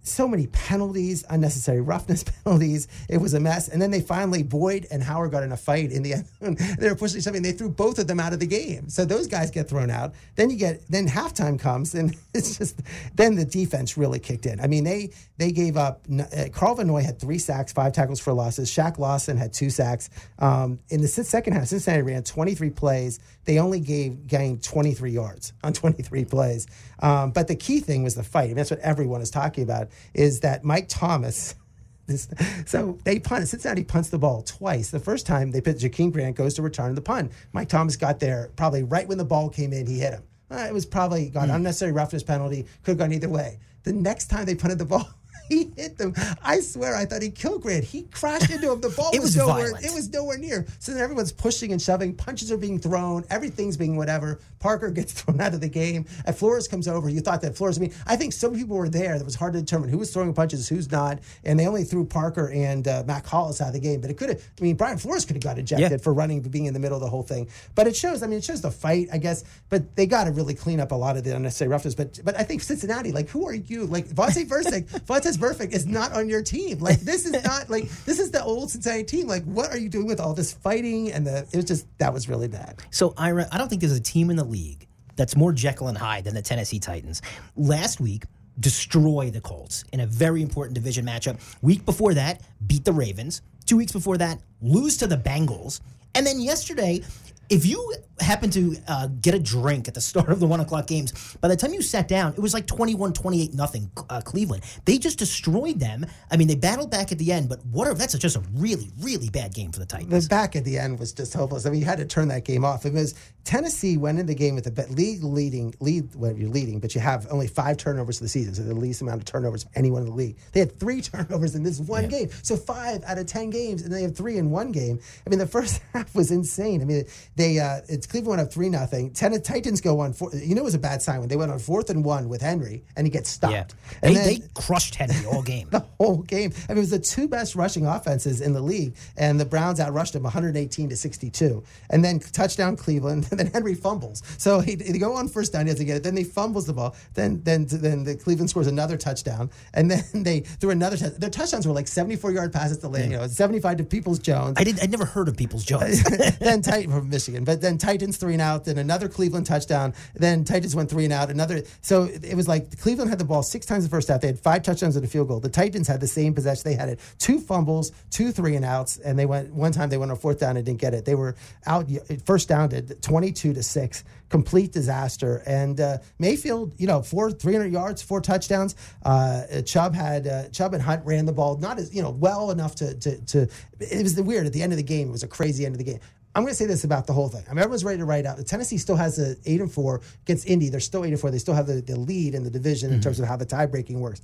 so many penalties, unnecessary roughness <laughs> penalties. It was a mess. And then they finally, Boyd and Howard got in a fight in the end. <laughs> they were pushing something. They threw both of them out of the game. So those guys get thrown out. Then you get, then halftime comes and <laughs> it's just, then the defense really kicked in. I mean, they, they gave up, uh, Kyle Van Noy had three sacks, five tackles for losses. Shaq Lawson had two sacks. Um, in the second half, Cincinnati ran 23 plays. They only gave, gained 23 yards on 23 plays. Um, but the key thing was the fight. I mean, that's what everyone is talking about is that Mike Thomas. <laughs> This, so they punt. Cincinnati punts the ball twice. The first time they put Jakeem Grant goes to return the punt. Mike Thomas got there probably right when the ball came in. He hit him. Uh, it was probably got unnecessary roughness penalty. Could have gone either way. The next time they punted the <laughs> ball, <laughs> he hit them. I swear, I thought he killed Grant. He crashed into him. The ball <laughs> was, was nowhere. violent. It was nowhere near. So then everyone's pushing and shoving. Punches are being thrown. Everything's being whatever. Parker <laughs> gets thrown out of the game. And Flores comes over. You thought that Flores. I mean, I think some people were there. That was hard to determine who was throwing punches, who's not. And they only threw Parker and uh, Matt Hollis out of the game. But it could have. I mean, Brian Flores could have got ejected Yeah. for running, being in the middle of the whole thing. But it shows. I mean, it shows the fight, I guess. But they got to really clean up a lot of the unnecessary roughness. But but I think Cincinnati, like, who are you? Like Vontaze Burfict, Vontaze Burfict is not on your team. Like this is not like this is the old Cincinnati team. Like what are you doing with all this fighting and the? It was just that was really bad. So, Ira, I don't think there's a team in the league that's more Jekyll and Hyde than the Tennessee Titans. Last week, destroy the Colts in a very important division matchup. Week before that, beat the Ravens. Two weeks before that, lose to the Bengals. And then yesterday, if you happen to uh, get a drink at the <laughs> start of the one o'clock games, by the time you sat down, it was like 21 28 nothing uh, Cleveland. They just destroyed them. I mean, they battled back at the end, but what that's just a really, really bad game for the Titans? The back at the end was just hopeless. I mean, you had to turn that game off. It was Tennessee went in the game with the be- league leading lead. Well, you're leading, but you have only five turnovers of the season, so the least amount of turnovers of anyone in the league. They had three <laughs> turnovers in this one game, so five out of ten games, and they have three in one game. I mean, the <laughs> first half was insane. I mean, they uh, it's Cleveland went up three nothing. Ten Titans go on four. You know, it was a bad sign when they went on fourth and one with Henry, and he gets stopped. Yeah. And They, then- they crushed Henry all game. <laughs> the whole game. I mean, it was the two best rushing offenses in the league, and the Browns outrushed them 118 to 62. And then touchdown Cleveland, <laughs> and then Henry fumbles. So he, they go on first down, he doesn't get it. Then he fumbles the ball. Then then then the Cleveland scores another touchdown, and then <laughs> they threw another. touch Their touchdowns were like 74 yard passes to land, you know, 75 to Peoples Jones. I did. I'd never heard of People's Jones. then Titan from Michigan, but then Titans three and out, then another Cleveland touchdown, then Titans went three and out, another. So it was like Cleveland had the ball six times the first half. They had five touchdowns and a field goal. The Titans had the same possession. They had it two fumbles, two three and outs, and they went one time they went on fourth down and didn't get it. They were out first down to twenty two to six, complete disaster. And uh, Mayfield, you know, four three hundred yards, four touchdowns. Uh, Chubb had uh, Chubb and Hunt ran the ball not as you know well enough to to to. It was the weird at the end of the game. It was a crazy end of the game. I'm going to say this about the whole thing. I mean, everyone's ready to write out. Tennessee still has a eight and four against Indy. They're still eight and four. They still have the, the lead in the division in mm-hmm. terms of how the tie breaking works.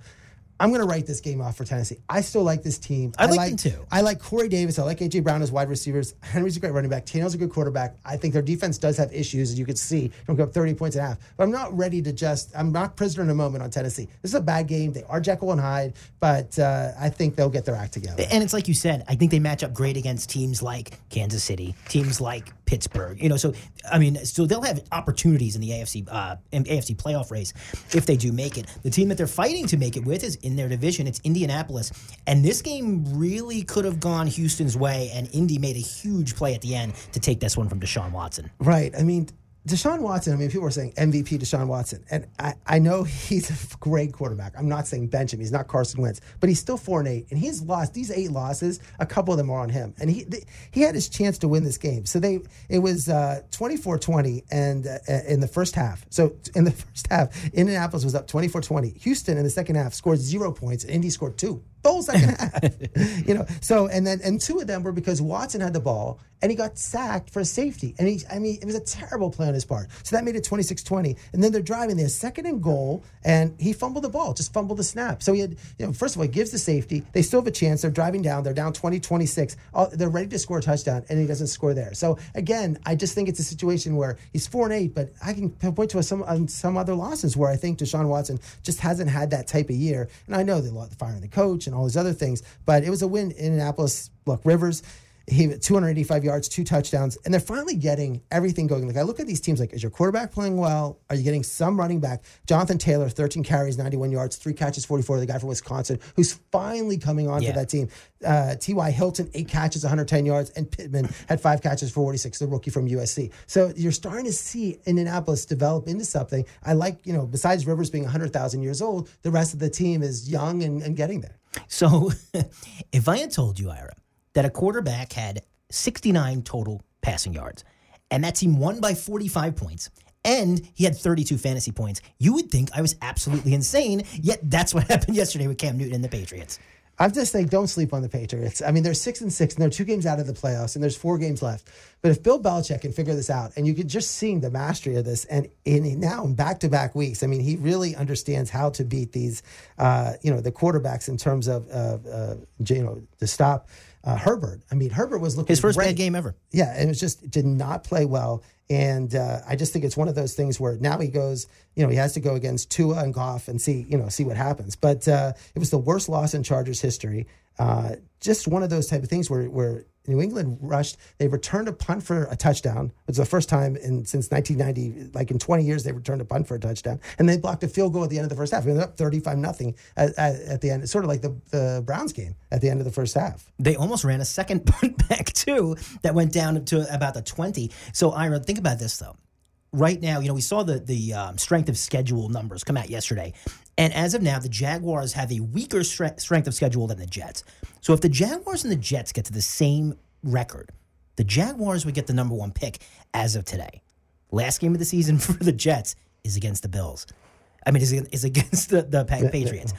I'm going to write this game off for Tennessee. I still like this team. I like them too. I like Corey Davis. I like AJ Brown as wide receivers. <laughs> Henry's a great running back. Tano's a good quarterback. I think their defense does have issues, as you can see. Don't go up 30 points and a half. But I'm not ready to just. I'm not prisoner in a moment on Tennessee. This is a bad game. They are Jekyll and Hyde, but uh, I think they'll get their act together. and it's like you said. I think they match up great against teams like Kansas City, teams like Pittsburgh. You know, so I mean, so they'll have opportunities in the AFC uh, AFC playoff race if they do make it. The team that they're fighting to make it with is in their division. It's Indianapolis, and this game really could have gone Houston's way, and Indy made a huge play at the end to take this one from Deshaun Watson. Right. I mean, Deshaun Watson, I mean, people are saying MVP Deshaun Watson. And I, I know he's a great quarterback. I'm not saying bench him. He's not Carson Wentz, but he's still 4 and 8. And he's lost these eight losses, a couple of them are on him. And he he had his chance to win this game. So they it was 24 uh, 20 and uh, in the first half. So in the <laughs> first half, Indianapolis was up 24 20. Houston in the second half scored zero points, and Indy scored two whole second <laughs> half. you know, so and then and two of them were because Watson had the ball and he got sacked for safety. And he I mean, it was a terrible play on his part. So that made it 26-20. And then they're driving there, second and goal, and he fumbled the ball, just fumbled the snap. So he had, you know, first of all, he gives the safety. They still have a chance. They're driving down. They're down 20-26. Uh, they're ready to score a touchdown, and he doesn't score there. So again, I just think it's a situation where he's four and eight, but I can point to some um, some other losses where I think Deshaun Watson just hasn't had that type of year. And I know they lost the firing the coach and all these other things. But it was a win in Annapolis. Look, Rivers, he 285 yards, two touchdowns, and they're finally getting everything going. Like I look at these teams, like is your quarterback playing well? Are you getting some running back? Jonathan Taylor, 13 carries, 91 yards, three catches, 44. The guy from Wisconsin, who's finally coming on yeah. for that team. Uh, T.Y. Hilton, eight catches, 110 yards, and Pittman had five catches, 46. The rookie from USC. So you're starting to see Indianapolis develop into something. I like, you know, besides Rivers being 100,000 years old, the rest of the team is young and, and getting there. So <laughs> if I had told you, Ira, that a quarterback had 69 total passing yards, and that team won by 45 points, and he had 32 fantasy points, you would think I was absolutely insane. Yet that's what <laughs> happened yesterday with Cam Newton and the Patriots. I'm just saying, don't sleep on the Patriots. I mean, they're six and six, and they're two games out of the playoffs, and there's four games left. But if Bill Belichick can figure this out, and you can just seeing the mastery of this, and in now in back to back weeks, I mean, he really understands how to beat these, uh, you know, the quarterbacks in terms of, uh, uh, you know, to stop uh, Herbert. I mean, Herbert was looking his first great. bad game ever. Yeah, and it was just did not play well. And uh, I just think it's one of those things where now he goes, you know, he has to go against Tua and Goff and see, you know, see what happens. But uh, it was the worst loss in Chargers history. Uh, just one of those type of things where where New England rushed. They returned a punt for a touchdown. It was the first time in since 1990, like in 20 years, they returned a punt for a touchdown, and they blocked a field goal at the end of the first half. We ended up 35 nothing at, at, at, the end. It's sort of like the, the Browns game at the end of the first half. They almost ran a second <laughs> punt back too that went down to about the 20. So Ira, think about this though. Right now, you know, we saw the the um, strength of schedule numbers come out yesterday, and as of now, the Jaguars have a weaker strength of schedule than the Jets. So if the Jaguars and the Jets get to the same record, the Jaguars would get the number one pick as of today. Last game of the season <laughs> for the Jets is against the Bills. I mean, is, is against the, the Patriots.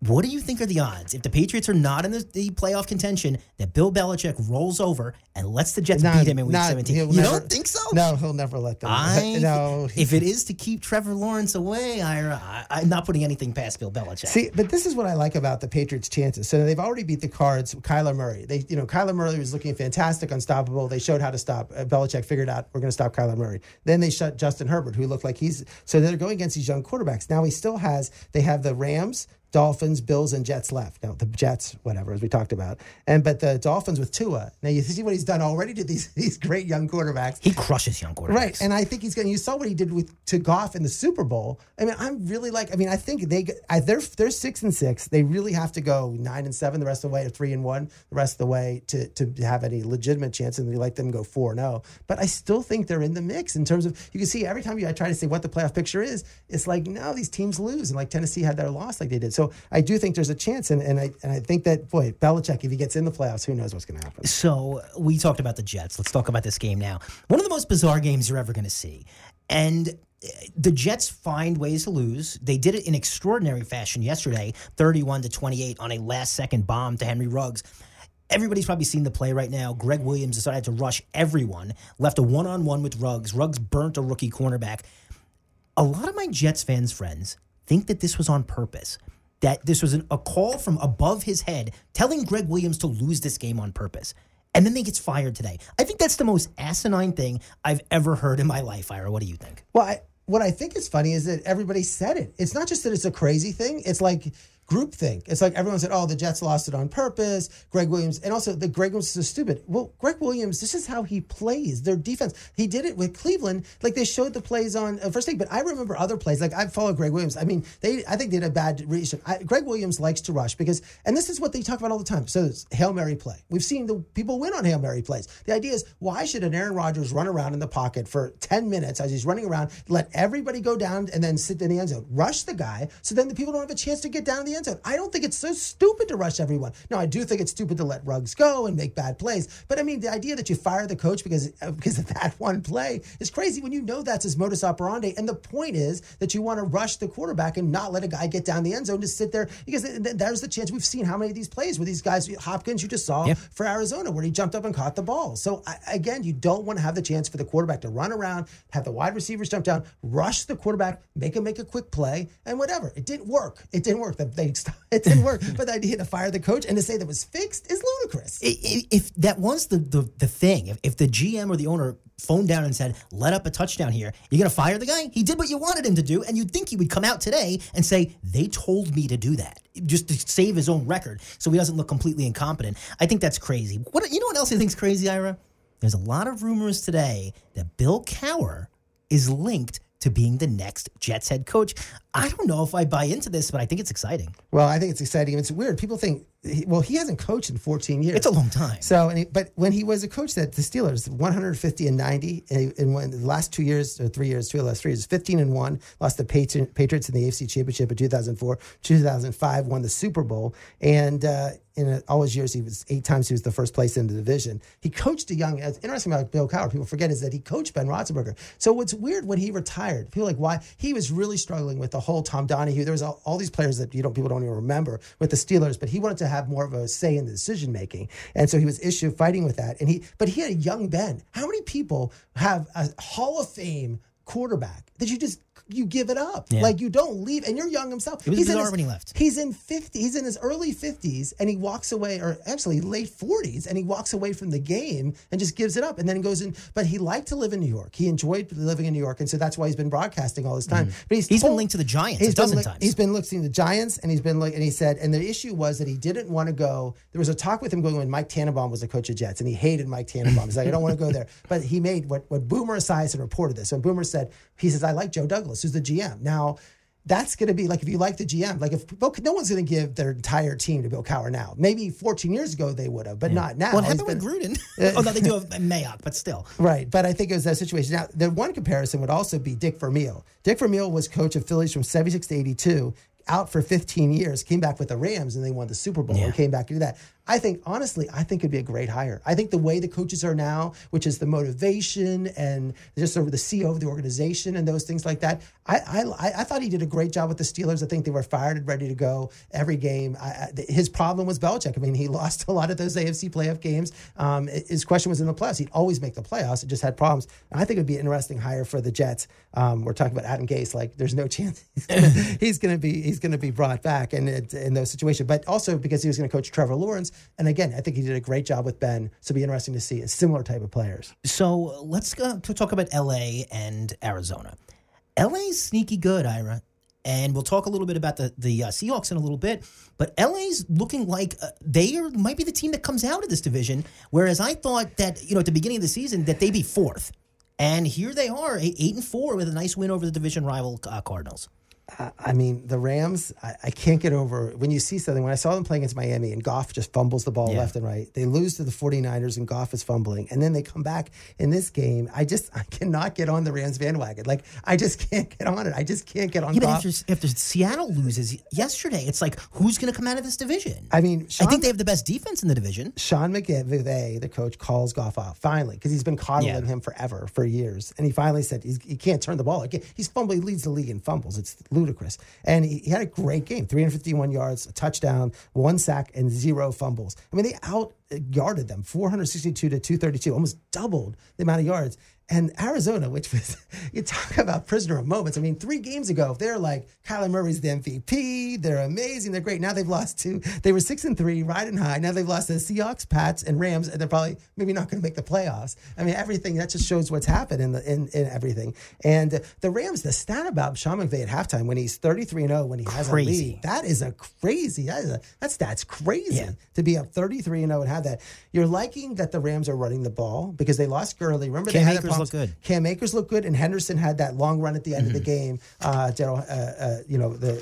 What do you think are the odds if the Patriots are not in the, the, playoff contention that Bill Belichick rolls over and lets the Jets not, beat him in Week not, 17? You never, don't think so? No, he'll never let them. I, <laughs> no, if it is to keep Trevor Lawrence away, Ira, I, am not putting anything past Bill Belichick. See, but this is what I like about the Patriots' chances. So they've already beat the Cards. Kyler Murray. They, you know, Kyler Murray was looking fantastic, unstoppable. They showed how to stop. Uh, Belichick figured out we're going to stop Kyler Murray. Then they shut Justin Herbert, who looked like he's. So they're going against these young quarterbacks. Now he still has. They have the Rams. Dolphins, Bills, and Jets left. Now the Jets, whatever, as we talked about, and but the Dolphins with Tua. Now you see what he's done already to these <laughs> these great young quarterbacks. He crushes young quarterbacks, right? And I think he's going. You saw what he did with to Goff in the Super Bowl. I mean, I'm really like. I mean, I think they I, they're they're six and six. They really have to go nine and seven the rest of the way, or three and one the rest of the way to to have any legitimate chance. And we like them go four and zero. But I still think they're in the mix in terms of you can see every time you I try to say what the playoff picture is, it's like no, these teams lose, and like Tennessee had their loss like they did. So I do think there's a chance, and, and I and I think that boy, Belichick, if he gets in the playoffs, who knows what's going to happen. So we talked about the Jets. Let's talk about this game now. One of the most bizarre games you're ever going to see, and uh, the Jets find ways to lose. They did it in extraordinary fashion yesterday, 31 to 28 on a last second bomb to Henry Ruggs. Everybody's probably seen the play right now. Gregg Williams decided to rush everyone, left a one on one with Ruggs. Ruggs burnt a rookie cornerback. A lot of my Jets fans' friends think that this was on purpose that this was an, a call from above his head telling Gregg Williams to lose this game on purpose. And then they gets fired today. I think that's the most asinine thing I've ever heard in my life, Ira. What do you think? Well, I, what I think is funny is that everybody said it. It's not just that it's a crazy thing. It's like groupthink. It's like everyone said, "Oh, the Jets lost it on purpose." Gregg Williams, and also the Gregg Williams is stupid. Well, Gregg Williams, this is how he plays. Their defense. He did it with Cleveland. Like they showed the plays on uh, first thing, but I remember other plays. Like I follow Gregg Williams. I mean, they I think they did a bad reason. I, Gregg Williams likes to rush because, and this is what they talk about all the time. So it's hail mary play. We've seen the people win on hail mary plays. The idea is why should an Aaron Rodgers run around in the pocket for ten minutes as he's running around, let everybody go down, and then sit in the end zone, rush the guy, so then the people don't have a chance to get down in the end zone. I don't think it's so stupid to rush everyone. Now, I do think it's stupid to let Ruggs go and make bad plays. But I mean, the idea that you fire the coach because uh, because of <laughs> that one play is crazy when you know that's his modus operandi. And the point is that you want to rush the quarterback and not let a guy get down the end zone to sit there because there's the chance. We've seen how many of these plays where these guys, Hopkins, you just saw yep. for Arizona, where he jumped up and caught the ball. So I, again, you don't want to have the chance for the quarterback to run around, have the wide receivers jump down, rush the quarterback, make him make a quick play, and whatever. It didn't work. It didn't work. They <laughs> it didn't work. but the idea to fire the coach and to say that was fixed is ludicrous. If that was the the, the thing, if, if the GM or the owner phoned down and said, "Let up a touchdown here," you're going to fire the guy. He did what you wanted him to do, and you'd think he would come out today and say, "They told me to do that," just to save his own record, so he doesn't look completely incompetent. I think that's crazy. What you know? What else I think's crazy, Ira? There's a lot of rumors today that Bill Cowher is linked to being the next Jets head coach. I don't know if I buy into this, but I think it's exciting. Well, I think it's exciting. It's weird. People think, well, he hasn't coached in 14 years. It's a long time. So, he, but when he was a coach at the Steelers, 150 and 90, and when the last two years or three years, two of the last three years, 15 and one, lost the Patriots in the AFC Championship in 2004, 2005, won the Super Bowl, and uh, in all his years, he was eight times he was the first place in the division. He coached a young. It's interesting about Bill Cowher. People forget is that he coached Ben Roethlisberger. So what's weird when he retired? People like why he was really struggling with the whole Tom Donahoe. There was all, all, these players that you don't people don't even remember with the Steelers, but he wanted to have more of a say in the decision making, and so he was issue fighting with that. And he but he had a young Ben. How many people have a Hall of Fame quarterback that you just you give it up. Yeah. Like you don't leave, and you're young himself. It was he's bizarre his, when he left. He's in fifty. He's in his early fifties, and he walks away, or actually late forties, and he walks away from the game and just gives it up, and then he goes in. But he liked to live in New York. He enjoyed living in New York, and so that's why he's been broadcasting all this time. Mm. But he's, he's told, been linked to the Giants he's a dozen li- times. He's been linked to the Giants, and he's been like, and he said, and the issue was that he didn't want to go. There was a talk with him going when Mike Tannenbaum was the coach of Jets, and he hated Mike Tannenbaum. He's like, I don't want to go there. But he made what what Boomer Esiason reported this. And Boomer said, he says, I like Joe Douglas, who's the GM. Now, that's going to be like if you like the GM, like if no one's going to give their entire team to Bill Cowher now. Maybe 14 years ago they would have, but yeah. not now. What happened been, with Gruden? <laughs> <laughs> oh no, they do have Mayock, but still. Right, but I think it was that situation. Now, the one comparison would also be Dick Vermeil. Dick Vermeil was coach of Phillies from 76 to 82 out for 15 years, came back with the Rams and they won the Super Bowl yeah. and came back to do that. I think, honestly, I think it'd be a great hire. I think the way the coaches are now, which is the motivation and just sort of the CEO of the organization and those things like that, I, I, I thought he did a great job with the Steelers. I think they were fired and ready to go every game. I, his problem was Belichick. I mean, he <laughs> lost a lot of those AFC playoff games. Um, his question was in the playoffs. He'd always make the playoffs. It just had problems. And I think it'd be an interesting hire for the Jets. Um, we're talking about Adam Gase. Like, there's no <laughs> chance <laughs> he's going to be he's going to be brought back in, in those situations. But also because he was going to coach Trevor Lawrence and again, I think he did a great job with Ben. So it'll be interesting to see a similar type of players. So let's go to talk about LA and Arizona. LA's sneaky good, Ira. And we'll talk a little bit about the, the uh, Seahawks in a little bit. But LA's looking like uh, they are, might be the team that comes out of this division. Whereas I thought that, you know, at the beginning of the season, that they'd be fourth. And here they are, eight, and four, with a nice win over the division rival uh, Cardinals. I mean, the Rams, I, I, can't get over when you see something. When I saw them playing against Miami and Goff just fumbles the ball yeah. left and right, they lose to the 49ers and Goff is fumbling. And then they come back in this game. I just I cannot get on the Rams bandwagon. Like, I just can't get on it. I just can't get on yeah, Goff. After, after, Seattle loses yesterday, it's like, who's going to come out of this division? I mean, Sean, I think they have the best defense in the division. Sean McVay, the coach, calls Goff off finally because he's been coddling yeah. him forever, for years. And he finally said he can't turn the ball. He's fumbling, he leads the league in fumbles. It's ludicrous. And he, he, had a great game 351 yards, a touchdown, one sack, and zero fumbles. I mean, they out yarded them 462 to 232, almost doubled the amount of yards. And Arizona, which was, <laughs> you talk about prisoner of moments. I mean, three games ago, they're like, Kyler Murray's the MVP. They're amazing. They're great. Now they've lost two. They were six and three, riding high. Now they've lost the Seahawks, Pats, and Rams, and they're probably maybe not going to make the playoffs. I mean, everything that just shows what's happened in, the, in, in everything. And the Rams, the stat about Sean McVay at halftime when he's 33 and 0, when he has Crazy. a lead, that is a crazy, that, is a, that stat's crazy Yeah. to be up 33 and 0 and have that. You're liking that the Rams are running the ball because they lost Gurley. Remember, Cam they had Akers looked good. Cam Akers looked good, and Henderson had that long run at the end of the Mm-hmm. game. Uh, Darrell, uh, uh, you know, the,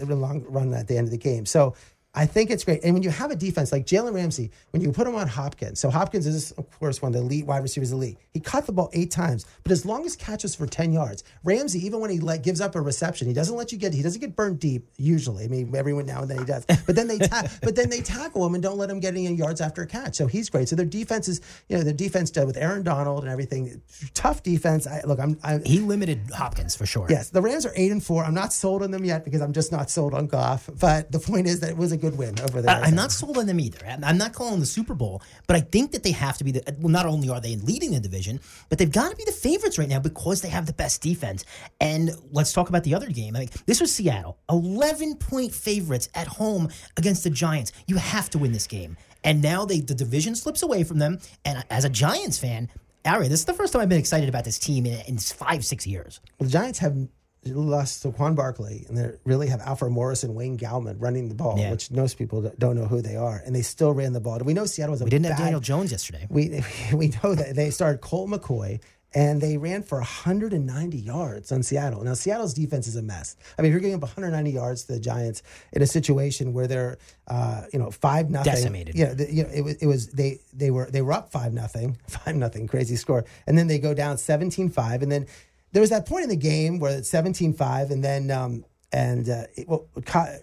uh, the long run at the end of the game. So I think it's great. And when you have a defense like Jalen Ramsey, when you put him on Hopkins, so Hopkins is, of course, one of the elite wide receivers in the league. He caught the ball eight times, but as long as catches for 10 yards. Ramsey, even when he like gives up a reception, he doesn't let you get, he doesn't get burned deep usually. I mean, every now and then he does. But then they, ta- <laughs> but then they tackle him and don't let him get any yards after a catch. So he's great. So their defense is, you know, their defense done with Aaron Donald and everything. Tough defense. I, look, I'm, I'm He limited Hopkins for sure. Yes, the Rams are eight and four. I'm not sold on them yet because I'm just not sold on Goff. But the point is that it was a good win over there. I- I'm not sold on them either. I'm- I'm not calling the Super Bowl, but I think that they have to be the. Well, not only are they leading the division, but they've got to be the favorites right now because they have the best defense. And let's talk about the other game. I mean, this was Seattle, 11 point favorites at home against the Giants. You have to win this game. And now they the division slips away from them. And as a Giants fan, Ari, this is the first time I've been excited about this team in, in five, six years. Well, the Giants have lost Saquon Barkley, and they really have Alfred Morris and Wayne Gallman running the ball, Yeah. which most people don't know who they are, and they still ran the ball. We know Seattle was a We didn't have Daniel Jones yesterday. We <laughs> we know that they started Colt McCoy. And they ran for 190 yards on Seattle. Now Seattle's defense is a mess. I mean, if you're giving up 190 yards to the Giants in a situation where they're, uh, you know, five nothing, Decimated. Yeah, the, you know, it was it was they they were they were up five nothing, <laughs> five nothing, crazy score, and then they go down 17-5. and then there was that point in the game where it's 17-5, and then um, and uh, it, well,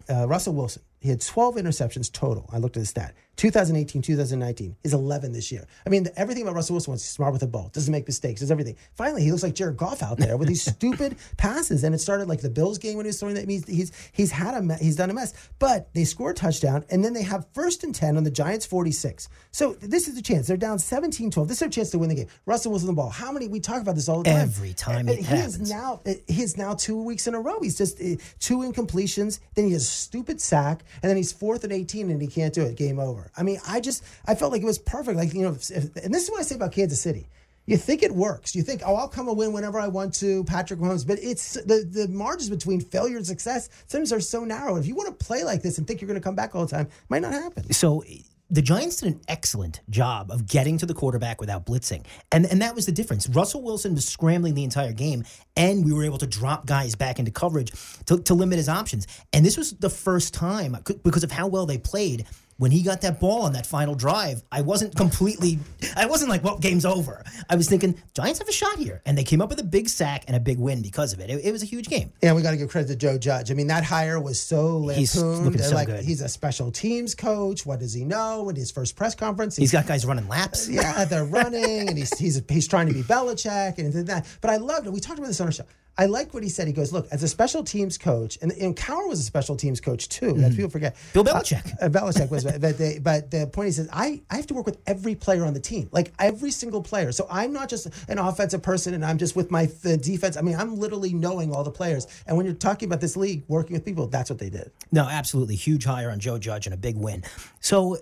uh, Russell Wilson he had 12 interceptions total. I looked at the stat. 2018, 2019 is 11 this year. I mean, everything about Russell Wilson was smart with the ball, doesn't make mistakes, does everything. Finally, he looks like Jared Goff out there with these <laughs> stupid passes. And it started like the Bills game when he was throwing that. He's he's he's had a he's done a mess. But they score a touchdown, and then they have first and 10 on the Giants 46. So this is the chance. They're down 17-12. This is their chance to win the game. Russell Wilson the ball. How many? We talk about this all the time. Every time And it he is now uh, he's now two weeks in a row. He's just uh, two incompletions. Then he has a stupid sack, and then he's fourth and eighteen, and he can't do it. Game over. I mean, I just I felt like it was perfect. Like you know, if, and this is what I say about Kansas City. You think it works. You think, oh, I'll come and win whenever I want to, Patrick Mahomes. But it's the, the margins between failure and success sometimes are so narrow. If you want to play like this and think you're going to come back all the time, might not happen. So the Giants did an excellent job of getting to the quarterback without blitzing. And and that was the difference. Russell Wilson was scrambling the entire game, and we were able to drop guys back into coverage to, to limit his options. And this was the first time, because of how well they played, when he got that ball on that final drive, I wasn't completely, I wasn't like, well, game's over. I was thinking, Giants have a shot here. And they came up with a big sack and a big win because of it. It, it was a huge game. And we got to give credit to Joe Judge. I mean, that hire was so He's lampooned. looking so like good. he's a special teams coach. What does he know? In his first press conference, He's got guys running laps. yeah, they're running, and he's he's he's trying to be Belichick and that. But I loved it. We talked about this on our show. I like what he said. He goes, "Look, as a special teams coach, and, and Cowher was a special teams coach too. That people forget. Bill Belichick. Uh, Belichick was, but they, but the point he says, I I have to work with every player on the team, like every single player. So I'm not just an offensive person, and I'm just with my the defense. I mean, I'm literally knowing all the players. And when you're talking about this league, working with people, that's what they did. No, absolutely. Huge hire on Joe Judge and a big win. So,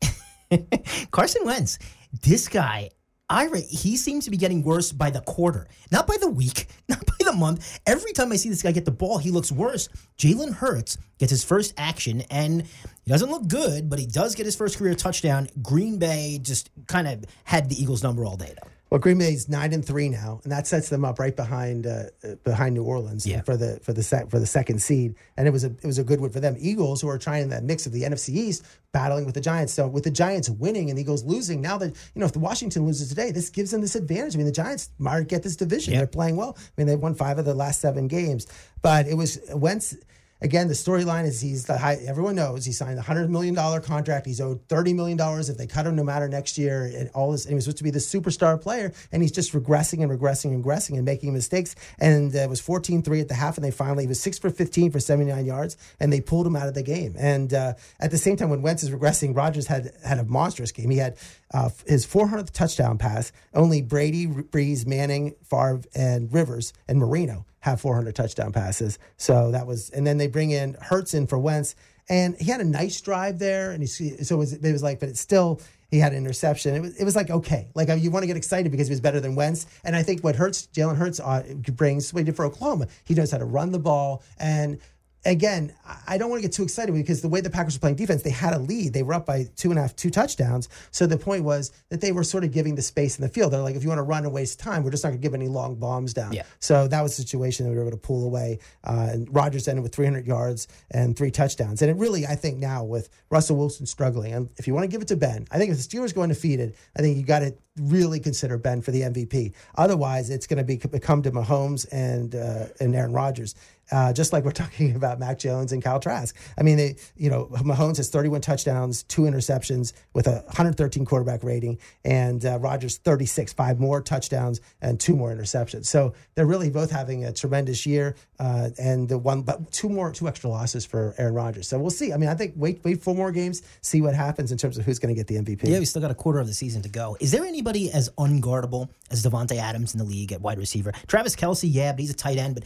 <laughs> Carson Wentz, this guy, Ira, he seems to be getting worse by the quarter, not by the week, <laughs> not by the month. Every time I see this guy get the ball, he looks worse. Jalen Hurts gets his first action, and he doesn't look good, but he does get his first career touchdown. Green Bay just kind of had the Eagles' number all day, though. Well, Green Bay's nine and three now, and that sets them up right behind uh, behind New Orleans Yeah. for the for the sec, for the second seed. And it was a it was a good win for them. Eagles, who are trying that mix of the NFC East, battling with the Giants. So with the Giants winning and the Eagles losing, now that you know if the Washington loses today, this gives them this advantage. I mean, the Giants might get this division. Yeah. They're playing well. I mean, they won five of the last seven games, but it was Wentz. Again, the storyline is he's the high. Everyone knows he signed a hundred million dollar contract. He's owed thirty million dollars if they cut him, no matter next year. And all this, and he was supposed to be the superstar player, and he's just regressing and regressing and regressing and making mistakes. And uh, it was 14-3 at the half, and they finally he was six for fifteen for seventy nine yards, and they pulled him out of the game. And uh, at the same time, when Wentz is regressing, Rodgers had had a monstrous game. He had uh, his 400th touchdown pass. Only Brady, Brees, Manning, Favre, and Rivers and Marino have 400 touchdown passes. So that was, and then they bring in Hurts in for Wentz, and he had a nice drive there, and he so it was, it was like, but it's still. He had an interception. It was, it was like okay, like you want to get excited because he was better than Wentz. And I think what Hurts, Jalen Hurts uh, brings, what he did for Oklahoma, he knows how to run the ball and again, I don't want to get too excited because the way the Packers were playing defense, they had a lead. They were up by two and a half, two touchdowns. So the point was that they were sort of giving the space in the field. They're like, if you want to run and waste time, we're just not going to give any long bombs down. Yeah. So that was the situation that we were able to pull away. Uh, and Rodgers ended with 300 yards and three touchdowns. And it really, I think now with Russell Wilson struggling, and if you want to give it to Ben, I think if the Steelers go undefeated, I think you got to really consider Ben for the MVP. Otherwise, it's going to be come to Mahomes and uh, and Aaron Rodgers. Uh, just like we're <laughs> talking about Mac Jones and Kyle Trask. I mean, they, you know, Mahomes has 31 touchdowns, two interceptions with a 113 quarterback rating, and uh, Rodgers 36, five more touchdowns and two more interceptions. So they're really both having a tremendous year, uh, and the one, but two more, two extra losses for Aaron Rodgers. So we'll see. I mean, I think wait, wait four more games, see what happens in terms of who's going to get the MVP. Yeah, we still got a quarter of the season to go. Is there anybody as unguardable as Davante Adams in the league at wide receiver? Travis Kelce, yeah, but he's a tight end. But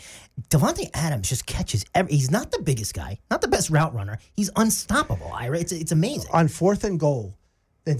Davante Adams just catches every. He's not the biggest guy, not the best route runner. He's unstoppable. Ira, it's it's amazing. On fourth and goal,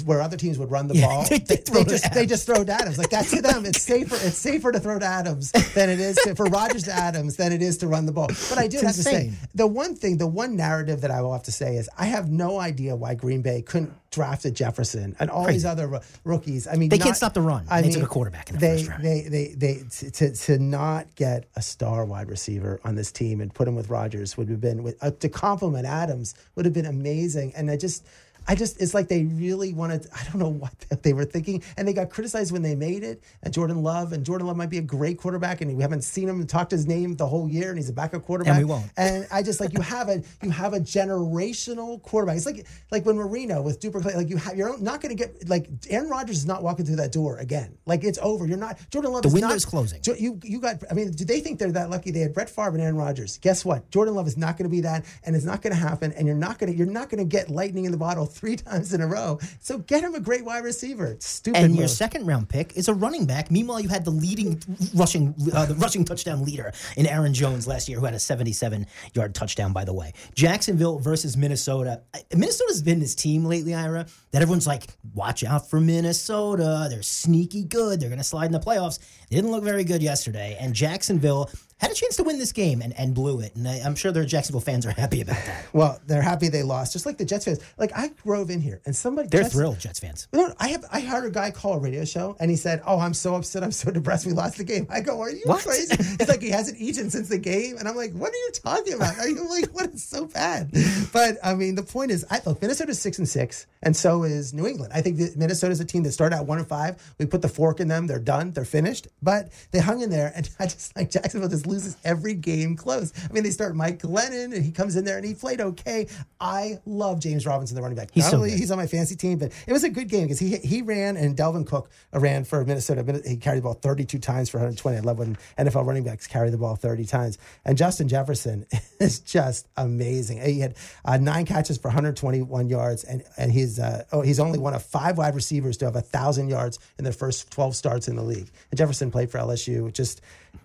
where other teams would run the Yeah, ball, <laughs> they- they, they just Adams. they just throw to Adams. Like that to them, it's <laughs> safer. It's safer to throw to Adams than it is to, for Rodgers to Adams than it is to run the ball. But I <laughs> do It's have to say, the one thing, the one narrative that I will have to say is, I have no idea why Green Bay couldn't draft a Jefferson and all these other ro- rookies. I mean, They not- can't stop the run. I They mean, took a quarterback in the they, first round. They, they, they, to, to, to not get a star wide receiver on this team and put him with Rodgers would have been with, uh, to complement Adams would have been amazing. And I just, I just, it's like they really wanted. I don't know what <laughs> they were thinking, and they got criticized when they made it. And Jordan Love, and Jordan Love might be a great quarterback, and we haven't seen him and talked to his name the whole year, and he's a backup quarterback. And we won't. And I just like you have a you have a generational quarterback. It's like like when Marino with Duper, Clay, like you have you're not going to get like Aaron Rodgers is not walking through that door again. Like it's over. You're not Jordan Love. The is window's not, closing. You you got. I mean, do they think they're that lucky? They had Brett Favre and Aaron Rodgers. Guess what? Jordan Love is not going to be that, and it's not going to happen. And you're not going to you're not going to get lightning in the bottle three <laughs> times in a row. So get him a great wide receiver. It's stupid. And your second round pick is a running back. Meanwhile, you had the leading rushing, uh, the rushing touchdown leader in Aaron Jones last year, who had a 77 yard touchdown. By the way, Jacksonville versus Minnesota. Minnesota's been this team lately, Ira, that everyone's like, watch out for Minnesota. They're sneaky good. They're going to slide in the playoffs. They didn't look very good yesterday, and Jacksonville had a chance to win this game and, and blew it. And I, I'm sure their Jacksonville fans are happy about that. well, they're happy they lost, just like the Jets fans. Like I drove in here, and somebody They're Jets- thrilled, Jets fans. No, I have. I heard a guy call a radio show, and he said, "Oh, I'm so upset. I'm so depressed. We lost the game." I go, "Are you What? crazy?" It's like he hasn't eaten since the game, and I'm like, "What are you talking about? Are you like, what is so bad?" But I mean, the point is, I look, Minnesota's six and six, and so is New England. I think that Minnesota's a team that started out one and five. We put the fork in them. They're done. They're finished. But they hung in there, and <laughs> I just like Jacksonville just loses every game close. I mean, they start Mike Glennon, and he comes in there and he played okay. I love James Robinson, the running back. He's Not so only good. he's on my fantasy team, but it was a good game because he he ran and Dalvin Cook ran for Minnesota. He carried the ball 32 times for 120. I love when NFL running backs carry the ball 30 times. And Justin Jefferson <laughs> is just amazing. He had uh, nine catches for 121 yards, and and he's uh, oh he's only one of five wide receivers to have a thousand yards in their first 12 starts in the league. And Jefferson played for LSU. Just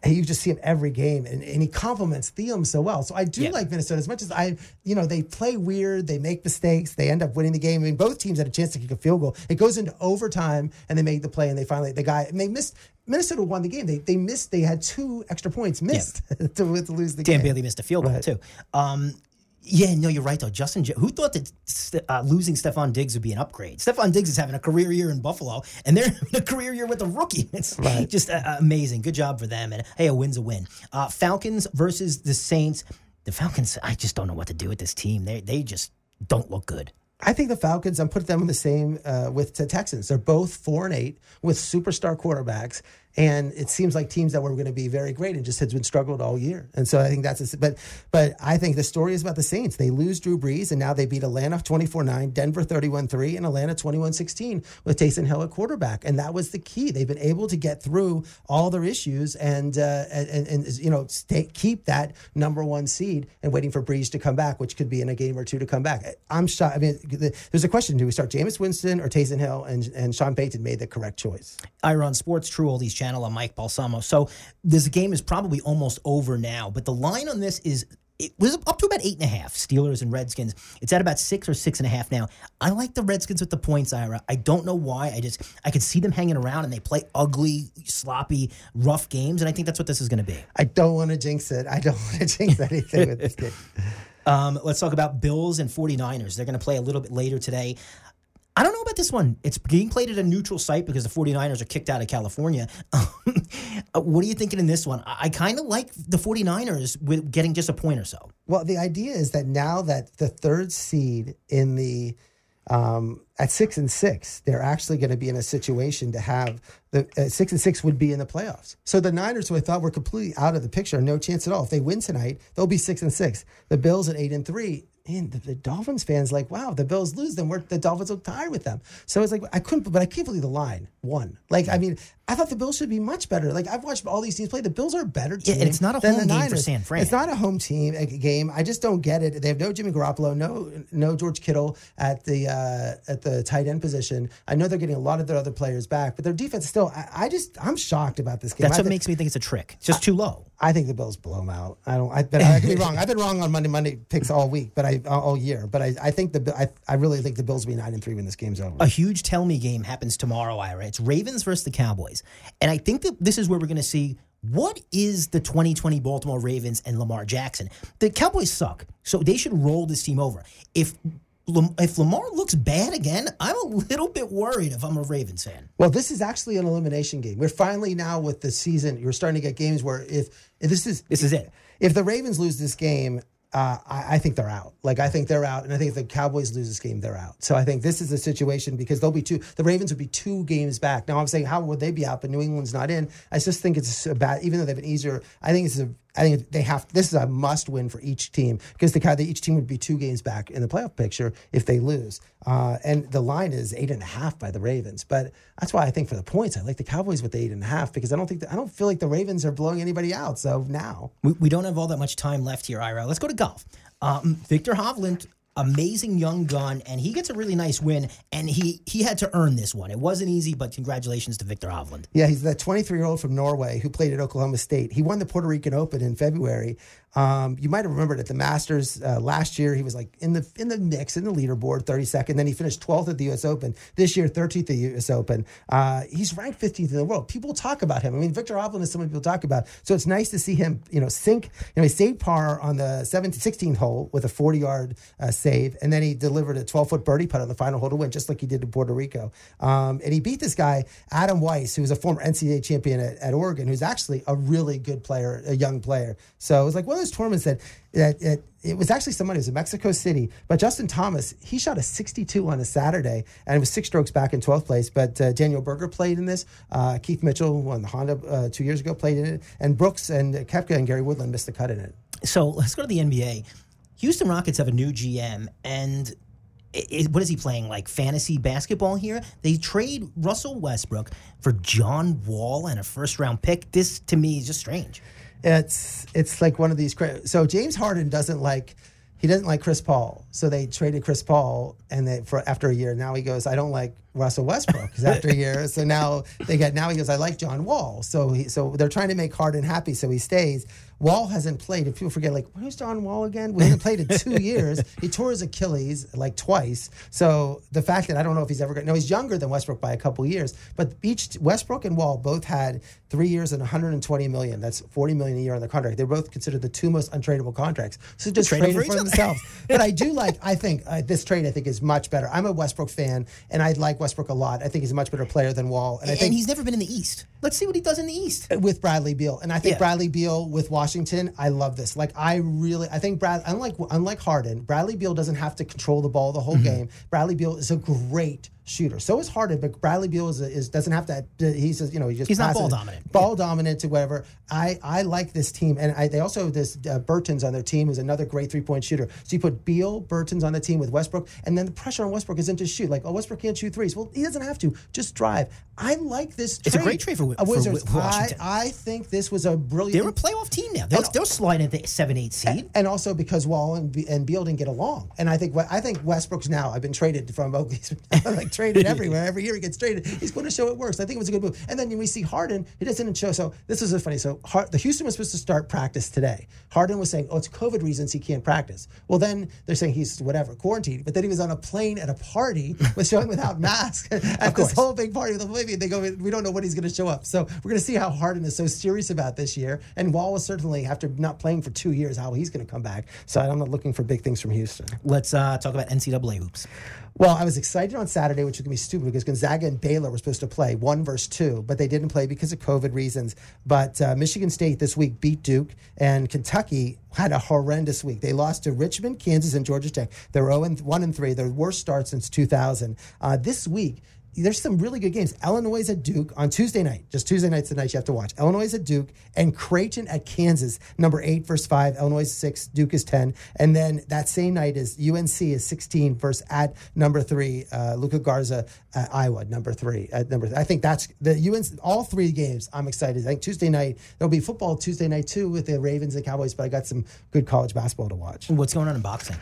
you just see him every game, and, and he complements Thielen so well. So I do Yeah. like Minnesota as much as I, you know, they play weird, they make mistakes, they end up winning the game. I mean, both teams had a chance to kick a field goal. It goes into overtime, and they make the play, and they finally the guy and they missed. Minnesota won the game. They they missed. They had two extra points missed <laughs> to, to lose the Dan game. Dan Bailey missed a field goal Right. too. Um, yeah, no, you're right though. Justin, who thought that uh, losing Stefon Diggs would be an upgrade? Stefon Diggs is having a career year in Buffalo, and they're <laughs> having a career year with a rookie. It's just uh, amazing. Good job for them. And hey, a win's a win. Uh, Falcons versus the Saints. The Falcons, I just don't know what to do with this team. They they just don't look good. I think the Falcons. I'm putting them in the same uh, with the Texans. They're both four and eight with superstar quarterbacks, And it seems like teams that were going to be very great and just has been struggled all year. And so I think that's a, but but I think the story is about the Saints. They lose Drew Brees and now they beat Atlanta 24-9, Denver 31-3, and Atlanta 21-16 with Taysom Hill at quarterback. And that was the key. They've been able to get through all their issues and uh, and, and you know stay, keep that number one seed and waiting for Brees to come back, which could be in a game or two to come back. I'm shocked. I mean, there's a question: Do we start Jameis Winston or Taysom Hill? And and Sean Payton made the correct choice. Ira on Sports True Oldies channel. I'm Mike Balsamo. So this game is probably almost over now, but the line on this is it was up to about eight and a half. Steelers and Redskins. It's at about six or six and a half now. I like the Redskins with the points, Ira. I don't know why. I just I could see them hanging around and they play ugly, sloppy, rough games, and I think that's what this is going to be. I don't want to jinx it. I don't want to jinx anything with this <laughs> game. Um, let's talk about Bills and 49ers. They're going to play a little bit later today. I don't know about this one. It's being played at a neutral site because the 49ers are kicked out of California. <laughs> Uh, what are you thinking in this one? I kind of like the 49ers with getting just a point or so. Well, the idea is that now that the third seed in the um, at six and six, they're actually going to be in a situation to have the uh, six and six would be in the playoffs. So the Niners, who I thought were completely out of the picture, no chance at all. If they win tonight, they'll be six and six. The Bills at eight and three, man, the, the, Dolphins fans like, wow, the Bills lose, them. we're, the Dolphins look tired with them. So it's like I couldn't, but I can't believe the line won. Like, I mean, I thought the Bills should be much better. Like I've watched all these teams play. The Bills are better team. Yeah, it's not a than home game Niners. for San Fran. It's not a home team a game. I just don't get it. They have no Jimmy Garoppolo, no no George Kittle at the uh, at the tight end position. I know they're getting a lot of their other players back, but their defense still. I, I just I'm shocked about this game. That's I what makes me think it's a trick. It's just too low. I think the Bills blow them out. I don't. I, I could be wrong. I've been wrong on Monday Monday picks all week, but I all year. But I, I think the I, I really think the Bills will be nine and three when this game's over. A huge tell me game happens tomorrow, Ira. It's Ravens versus the Cowboys. And I think that this is where we're going to see what is the 2020 Baltimore Ravens and Lamar Jackson. The Cowboys suck, so they should roll this team over. If if Lamar looks bad again, I'm a little bit worried if I'm a Ravens fan. Well, this is actually an elimination game. We're finally now with the season. You're starting to get games where if, if this is This is it. if the Ravens lose this game, uh, I, I think they're out. Like I think they're out, and I think if the Cowboys lose this game, they're out. So I think this is a situation because they'll be two. The Ravens would be two games back. Now I'm saying how would they be out? But New England's not in. I just think it's a bad. Even though they've been easier, I think it's a. I think they have. This is a must win for each team because the each team would be two games back in the playoff picture if they lose. Uh, and the line is eight and a half by the Ravens. But that's why I think for the points, I like the Cowboys with the eight and a half because I don't think that, I don't feel like the Ravens are blowing anybody out. So now. We, we don't have all that much time left here, Ira. Let's go to golf. Um, Viktor Hovland, amazing young gun, and he gets a really nice win. And he he had to earn this one. It wasn't easy, but congratulations to Viktor Hovland. Yeah, he's the 23 year old from Norway who played at Oklahoma State. He won the Puerto Rican Open in February. Um, you might have remembered at the Masters uh, last year, he was like in the in the mix in the leaderboard, 32nd. Then he finished 12th at the U.S. Open. This year, 13th at the U.S. Open. Uh, he's ranked 15th in the world. People talk about him. I mean, Viktor Hovland is someone people talk about. So it's nice to see him, you know, sink. You know, he saved par on the 17th, 16th hole with a 40 yard uh, save, and then he delivered a 12 foot birdie putt on the final hole to win, just like he did in Puerto Rico. Um, and he beat this guy, Aaron Wise, who was a former NCAA champion at, at Oregon, who's actually a really good player, a young player. So it was like of those tournaments that that it, it was actually somebody who was in Mexico City, but Justin Thomas, he shot a 62 on a Saturday and it was six strokes back in 12th place. But uh, Daniel Berger played in this. Uh, Keith Mitchell, won the Honda uh, two years ago, played in it. And Brooks and Koepka and Gary Woodland missed the cut in it. So let's go to the NBA. Houston Rockets have a new GM, and i i what is he playing? Like fantasy basketball here? They trade Russell Westbrook for John Wall and a first round pick. This to me is just strange. It's it's like one of these. cra- So James Harden doesn't like he doesn't like Chris Paul, so they traded Chris Paul, and they for after a year now he goes I don't like Russell Westbrook because after a year, <laughs> so now they get now he goes I like John Wall, so he so they're trying to make Harden happy, so he stays. Wall hasn't played. If people forget, like, who's John Wall again? We haven't played in two <laughs> years. He tore his Achilles like twice. So the fact that I don't know if he's ever going to, no, he's younger than Westbrook by a couple years, but each Westbrook and Wall both had three years and 120 million. That's 40 million a year on the contract. They're both considered the two most untradeable contracts. So just Trade trade for for themselves. <laughs> but I do like, I think uh, this trade, I think, is much better. I'm a Westbrook fan, and I like Westbrook a lot. I think he's a much better player than Wall. And I And think he's never been in the East. Let's see what he does in the East. with Bradley Beal, and I think Yeah. Bradley Beal with Washington, I love this. Like I really, I think Brad, unlike unlike Harden, Bradley Beal doesn't have to control the ball the whole Mm-hmm. game. Bradley Beal is a great shooter. So is Harden, but Bradley Beal is, is doesn't have to. He's you know he just He's not ball it. dominant. Ball dominant to whatever. I I like this team, and I, they also have this uh, Bertans on their team, who's another great three point shooter. So you put Beal, Bertans on the team with Westbrook, and then the pressure on Westbrook isn't to shoot. Like oh Westbrook can't shoot threes. Well he doesn't have to. Just drive. I like this. It's a great trade for for Wizards. Wi- Washington. I I think this was a brilliant. They're a playoff team now. They'll, they'll slide into seven, eight seed. and also because Wall and, and Beal didn't get along, and I think I think Westbrook's now. I've been traded from Oakley's, <laughs> like traded <laughs> everywhere. Every year he gets traded. He's going to show it works. I think it was a good move. And then we see Harden. He doesn't show. So this is a funny. So the Houston was supposed to start practice today. Harden was saying, "Oh, it's COVID reasons he can't practice." Well, then they're saying he's whatever quarantined. But then he was on a plane at a party <laughs> with showing without mask <laughs> at this whole big party with a baby. They go, "We don't know when he's going to show up." So we're going to see how Harden is so serious about this year. And Wall was certainly after not playing for two years, how he's going to come back. So I'm not looking for big things from Houston. Let's uh, talk about NCAA hoops. Well, I was excited on Saturday, which was going to be stupid because Gonzaga and Baylor were supposed to play one versus two, but they didn't play because of COVID reasons. But uh, Michigan State this week beat Duke, and Kentucky had a horrendous week. They lost to Richmond, Kansas, and Georgia Tech. They're 0 and 1 and 3, their worst start since 2000. Uh, this week, there's some really good games. Illinois is at Duke on Tuesday night. Just Tuesday night's the night you have to watch. Illinois is at Duke and Creighton at Kansas. Number eight versus five. Illinois is six. Duke is ten. And then that same night is UNC is sixteen versus at number three. Uh, Luka Garza at Iowa number three. At number I think that's the UNC. All three games. I'm excited. I think Tuesday night there'll be football Tuesday night too with the Ravens and Cowboys. But I got some good college basketball to watch. What's going on in boxing?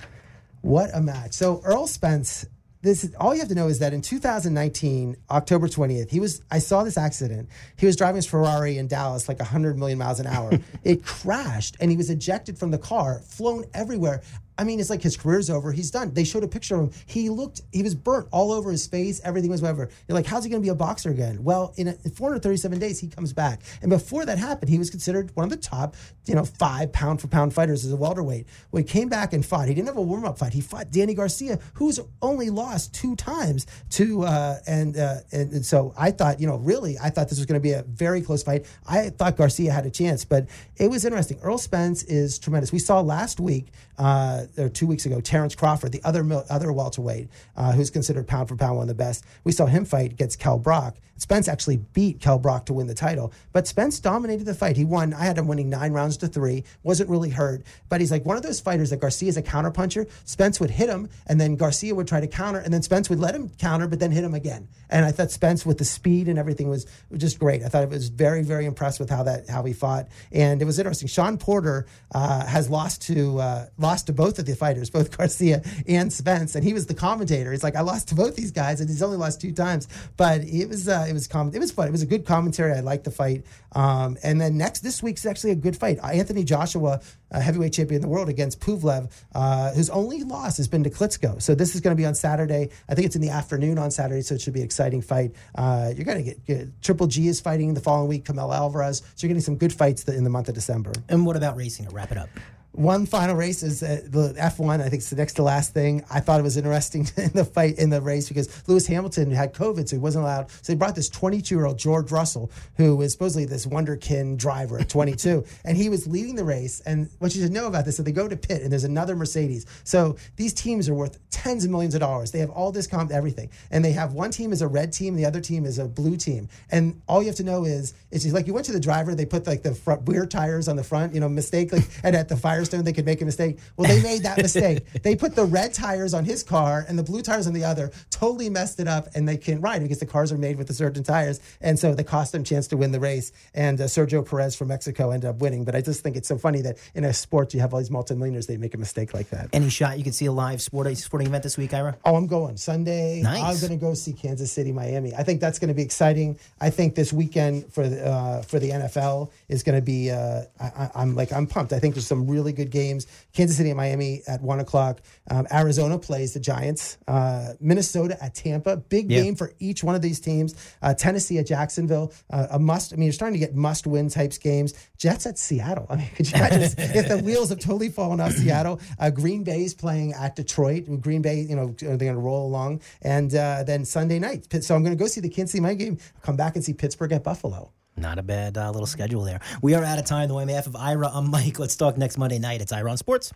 What a match. So Errol Spence, this is all you have to know is that in 2019, October 20th, he was I saw this accident. He was driving his Ferrari in Dallas like 100 million miles an hour. <laughs> it crashed and he was ejected from the car, flown everywhere. I mean, it's like his career's over. He's done. They showed a picture of him. He looked, he was burnt all over his face. Everything was whatever. You're like, how's he going to be a boxer again? Well, in, a, in 437 days, he comes back. And before that happened, he was considered one of the top, you know, five pound for pound fighters as a welterweight. When he came back and fought, he didn't have a warm up fight. He fought Danny Garcia, who's only lost two times to, uh, and, uh, and and so I thought, you know, really, I thought this was going to be a very close fight. I thought Garcia had a chance, but it was interesting. Errol Spence is tremendous. We saw last week, uh, or two weeks ago, Terrence Crawford, the other other welterweight, uh, who's considered pound for pound one of the best. We saw him fight against Kell Brook. Spence actually beat Kell Brook to win the title, but Spence dominated the fight. He won. I had him winning nine rounds to three. wasn't really hurt, but he's like one of those fighters that Garcia's a counterpuncher. Spence would hit him, and then Garcia would try to counter, and then Spence would let him counter, but then hit him again. And I thought Spence with the speed and everything was, was just great. I thought it was very, very impressed with how that how he fought, and it was interesting. Shawn Porter uh, has lost to uh, lost to both of the fighters, both <laughs> Garcia and Spence, and he was the commentator. He's like, I lost to both these guys, and he's only lost two times, but it was uh, it was com- it was fun. It was a good commentary. I liked the fight. Um, and then next this week's actually a good fight. Anthony Joshua, uh, heavyweight champion of the world, against Pulev, uh, whose only loss has been to Klitschko. So this is going to be on Saturday. I think it's in the afternoon on Saturday, so it should be an exciting fight. Uh, you're going to get, get Triple G is fighting the following week. Kamel Alvarez. So you're getting some good fights in the month of December. And what about racing to wrap it up? One final race is uh, the F1. I think it's the next to last thing. I thought it was interesting <laughs> in the fight in the race because Lewis Hamilton had COVID, so he wasn't allowed. So they brought this 22 year old George Russell, who is supposedly this wonderkin driver at 22, <laughs> and he was leading the race. And what you should know about this is they go to pit and there's another Mercedes. So these teams are worth tens of millions of dollars. They have all this comp, everything, and they have one team is a red team, the other team is a blue team. And all you have to know is it's just like you went to the driver, they put like the front rear tires on the front, you know, mistake, like, and at the Firestone they could make a mistake. Well, they made that mistake. <laughs> they put the red tires on his car and the blue tires on the other, totally messed it up, and they can't ride because the cars are made with the certain tires, and so they cost them chance to win the race. And uh, Sergio Perez from Mexico ended up winning. But I just think it's so funny that in a sport you have all these multimillionaires, they make a mistake like that. Any shot you could see a live sport, sporting event this week, Ira? Oh, I'm going Sunday. Nice. I'm going to go see Kansas City, Miami. I think that's going to be exciting. I think this weekend for the, uh, for the NFL is going to be. Uh, I, I'm like I'm pumped. I think there's some really good games. Kansas City and Miami at one o'clock. Um, Arizona plays the Giants. Uh, Minnesota at Tampa. Big Yeah. game for each one of these teams. Uh, Tennessee at Jacksonville. Uh, a must. I mean, you're starting to get must win types games. Jets at Seattle. I mean, <laughs> could you imagine if the wheels have totally fallen off Seattle? Uh, Green is playing at Detroit. Green Bay, you know, they're going to roll along. And uh, then Sunday night. So I'm going to go see the Kansas City Miami game. Come back and see Pittsburgh at Buffalo. Not a bad uh, little schedule there. We are out of time. The way on behalf of Ira, I'm Mike. Let's talk next Monday night. It's Ira on Sports.